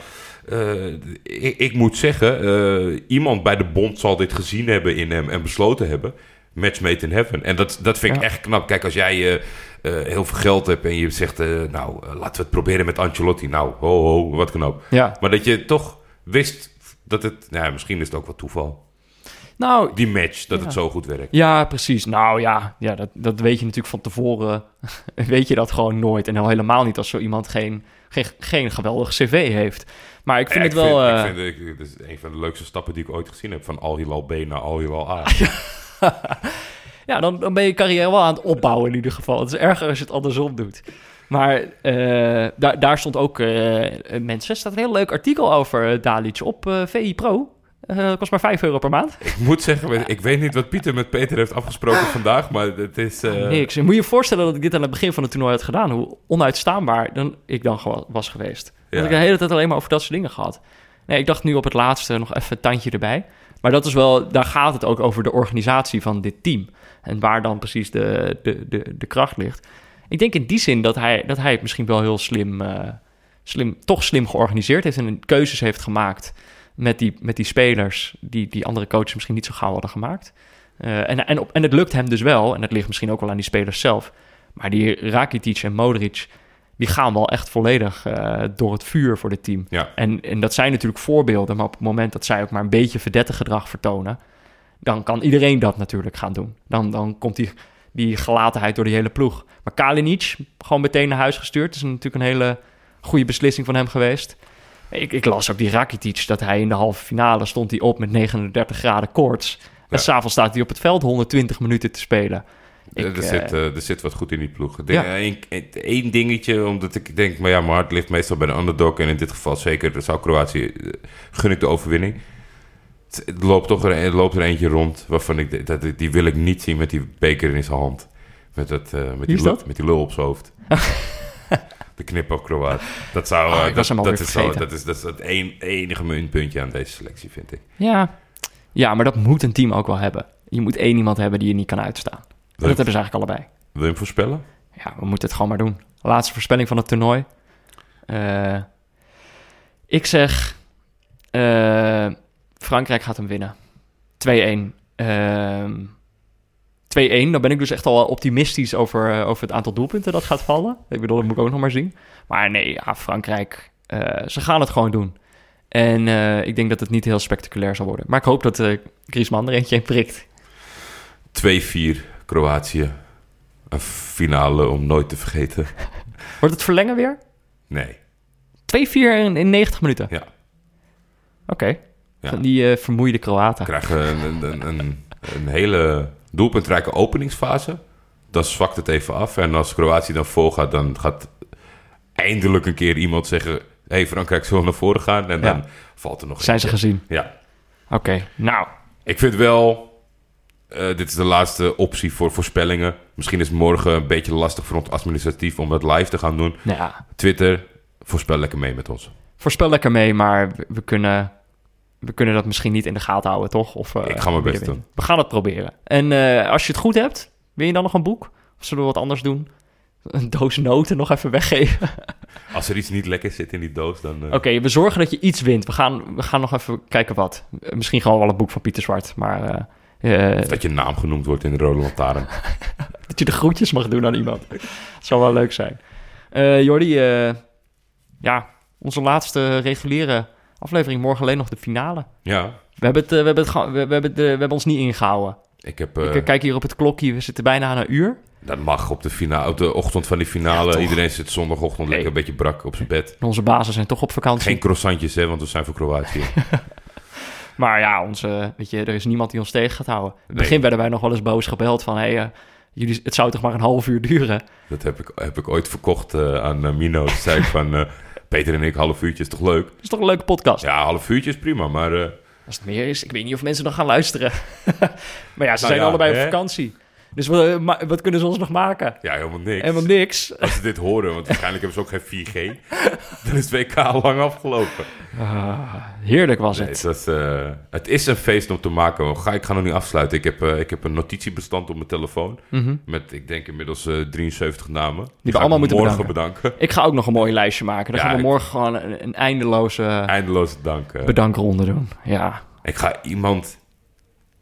eh, ik, ik moet zeggen, eh, iemand bij de bond zal dit gezien hebben in hem en besloten hebben. Match made in heaven. En dat, dat vind ik Ja. echt knap. Kijk, als jij eh, heel veel geld hebt en je zegt... eh, nou, laten we het proberen met Ancelotti. Nou, ho, ho, wat knap. Ja, Maar dat je toch wist dat het... Nou, ja, misschien is het ook wat toeval. nou, Die match, dat Ja. het zo goed werkt. Ja, precies. Nou ja, ja dat, dat weet je natuurlijk van tevoren. weet je dat gewoon nooit. En al helemaal niet als zo iemand geen, geen, geen geweldig cv heeft. Maar ik vind Ja, het wel... Vind, ik vind het het is een van de leukste stappen die ik ooit gezien heb. Van Al Hilal B naar Al Hilal A. ja, dan, dan ben je carrière wel aan het opbouwen in ieder geval. Het is erger als je het andersom doet. Maar eh, daar, daar stond ook... eh mensen, er staat een heel leuk artikel over uh, Dalic op eh, VI Pro. Eh kost maar 5 euro per maand. Ik moet zeggen, ik weet niet wat Pieter met Peter heeft afgesproken vandaag, maar het is... eh, Niks. En moet je je voorstellen dat ik dit aan het begin van het toernooi had gedaan. Hoe onuitstaanbaar dan ik dan was geweest. Ja. Dat ik de hele tijd alleen maar over dat soort dingen gehad. Nee, ik dacht nu op het laatste nog even een tandje erbij. Maar dat is wel, daar gaat het ook over de organisatie van dit team. En waar dan precies de, de, de, de kracht ligt. Ik denk in die zin dat hij, dat hij het misschien wel heel slim, eh, slim, toch slim georganiseerd heeft. En keuzes heeft gemaakt met die, met die spelers die, die andere coaches misschien niet zo gauw hadden gemaakt. Uh, en, en, op, en het lukt hem dus wel. En het ligt misschien ook wel aan die spelers zelf. Maar die Rakitic en Modric, die gaan wel echt volledig uh, door het vuur voor dit team. Ja. En, en dat zijn natuurlijk voorbeelden. Maar op het moment dat zij ook maar een beetje verdette gedrag vertonen... dan kan iedereen dat natuurlijk gaan doen. Dan, dan komt die, die gelatenheid door die hele ploeg. Maar Kalinic, gewoon meteen naar huis gestuurd. Is natuurlijk een hele goede beslissing van hem geweest. Ik, ik las ook die Rakitic, dat hij in de halve finale stond hij op met 39 graden koorts. En Ja. s'avonds staat hij op het veld 120 minuten te spelen. Ik, er, eh, zit, eh, er zit wat goed in die ploeg. Ja. Eén dingetje, omdat ik denk, maar ja, mijn hart ligt meestal bij de underdog. En in dit geval zeker, zou Kroatië, eh, gun ik de overwinning. Het, het loopt toch er, er loopt er eentje rond waarvan ik, dat, die wil ik niet zien met die beker in zijn hand. Met, dat, eh, met, die, lul- met die lul op zijn hoofd. de knip op Kroaat. Dat zou, Oh, eh, was dat, hem dat, alweer is zo, dat is, dat is het een, enige minpuntje aan deze selectie, vind ik. ja. ja, maar dat moet een team ook wel hebben. Je moet één iemand hebben die je niet kan uitstaan. Dat hebben ze eigenlijk allebei. wil je hem voorspellen? Ja, we moeten het gewoon maar doen. Laatste voorspelling van het toernooi. Eh, ik zeg... eh, Frankrijk gaat hem winnen. 2-1. Ehm 2-1. Dan ben ik dus echt al optimistisch over, eh, over het aantal doelpunten dat gaat vallen. Ik bedoel, dat moet ik ook nog maar zien. Maar nee, ja, Frankrijk... ze gaan het gewoon doen. En ik denk dat het niet heel spectaculair zal worden. Maar ik hoop dat Griezmann er eentje in prikt. 2-4 Kroatië. Een finale om nooit te vergeten. Wordt het verlengen weer? Nee. 2-4 in, in 90 minuten? Ja. Oké. Ja. Van die eh, vermoeide Kroaten. krijgen een, een, een, een hele doelpuntrijke openingsfase. Dan zwakt het even af. En als Kroatië dan volgaat, dan gaat eindelijk een keer iemand zeggen... Hé, hey, Frankrijk zal naar voren gaan. En Ja. dan valt er nog Zijn ze gezien? Ja. Oké, nou. Ik vind wel... eh, dit is de laatste optie voor voorspellingen. Misschien is morgen een beetje lastig voor ons administratief... om dat live te gaan doen. nou ja, Twitter, voorspel lekker mee met ons. voorspel lekker mee, maar we, kunnen, we kunnen dat misschien niet in de gaten houden, toch? Of, eh, Ik ga mijn best doen. We gaan het proberen. En eh, als je het goed hebt, wil je dan nog een boek? Of zullen we wat anders doen? Een doos noten nog even weggeven? Als er iets niet lekker zit in die doos, dan... Oké, we zorgen dat je iets wint. We gaan, we gaan nog even kijken wat. Misschien gewoon wel een boek van Pieter Zwart, maar... eh, Dat je naam genoemd wordt in de Rode Lantaarn. dat je de groetjes mag doen aan iemand. Dat zou wel leuk zijn. Eh Jordi, eh, ja, onze laatste reguliere aflevering. Morgen alleen nog de finale. ja, We hebben, het, we hebben, het, we, hebben, het, eh, we hebben ons niet ingehouden. ik heb... Ik kijk hier op het klokje. We zitten bijna aan een uur. Dat mag op de, finale, op de ochtend van die finale. Ja? Iedereen zit zondagochtend lekker een beetje brak op zijn bed. Onze bazen zijn toch op vakantie. Geen croissantjes, hè, want we zijn voor Kroatië. Maar ja, onze, weet je, er is niemand die ons tegen gaat houden. In het Nee. begin werden wij nog wel eens boos gebeld van... Hey, eh, jullie, het zou toch maar een half uur duren? Dat heb ik, heb ik ooit verkocht eh, aan eh, Mino. Toen zei ik van, Peter en ik, half uurtje is toch leuk? Dat is toch een leuke podcast? Ja, half uurtje is prima, maar... Als het meer is, ik weet niet of mensen nog gaan luisteren. maar ja, ze Nou zijn ja, allebei op vakantie. Dus wat, ma- wat kunnen ze ons nog maken? ja, helemaal niks. Helemaal niks. Als ze dit horen, want waarschijnlijk hebben ze ook geen 4G. Dan is het WK lang afgelopen. Ah, heerlijk was Nee, het. dat eh, het is een feest om te maken. Ga, ik ga nog niet afsluiten. Ik heb, eh, ik heb een notitiebestand op mijn telefoon. Mhm. Met, ik denk inmiddels eh, 73 namen. Die, we allemaal moeten morgen bedanken. Ik ga ook nog een mooi lijstje maken. Dan Ja, gaan we morgen gewoon een, een eindeloze Eindeloze dank. eh. bedankronde doen. Ja. Ik ga iemand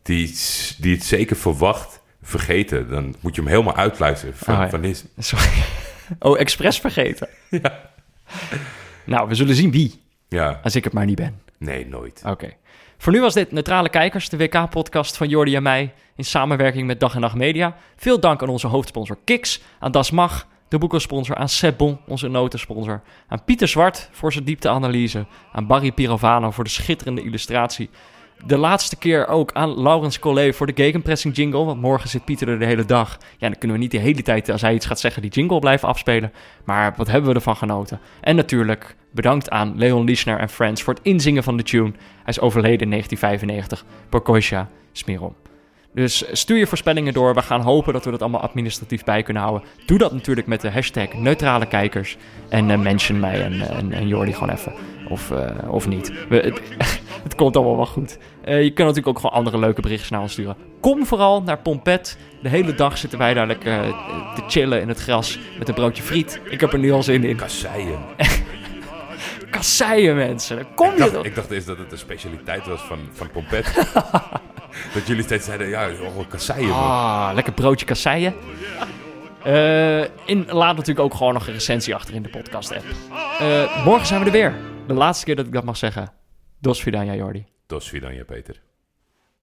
die, die het zeker verwacht vergeten. Dan moet je hem helemaal uitluisteren. Van, ja. van is, Sorry. Oh, expres vergeten. Nou, we zullen zien wie. ja, Als ik het maar niet ben. nee, nooit. Oké. Voor nu was dit Neutrale Kijkers, de WK-podcast van Jordi en mij... in samenwerking met Dag en Nacht Media. Veel dank aan onze hoofdsponsor Kiks, aan Das Mag... de boekensponsor, aan Sebon, onze notensponsor... aan Pieter Zwart voor zijn diepteanalyse... aan Barry Pirovano voor de schitterende illustratie... De laatste keer ook aan Laurens Collet voor de gegenpressing jingle. Want morgen zit Pieter er de hele dag. Ja, dan kunnen we niet de hele tijd, als hij iets gaat zeggen, die jingle blijven afspelen. Maar wat hebben we ervan genoten? En natuurlijk bedankt aan Leon Liesner en Friends voor het inzingen van de tune. Hij is overleden in 1995. Porkoisha Smerom. Dus stuur je voorspellingen door. We gaan hopen dat we dat allemaal administratief bij kunnen houden. Doe dat natuurlijk met de hashtag neutrale kijkers. En eh, mention mij en, eh, en, en Jordi gewoon even. Of, eh, of niet. We, het, het komt allemaal wel goed. Eh, je kunt natuurlijk ook gewoon andere leuke berichtjes naar ons sturen. Kom vooral naar Pompet. De hele dag zitten wij daar lekker eh, te chillen in het gras met een broodje friet. Ik heb er nu al zin in. Kasseien. Kasseien mensen. Kom Ik je dacht, ik dacht eerst dat het een specialiteit was van, van Pompet. dat jullie steeds zeiden, ja, oh, kasseien, man. Ah, lekker broodje kasseien. Eh, in, laat natuurlijk ook gewoon nog een recensie achter in de podcast-app. Eh, morgen zijn we er weer. De laatste keer dat ik dat mag zeggen. Dos Vidania, Jordi. Dos Vidania, Peter.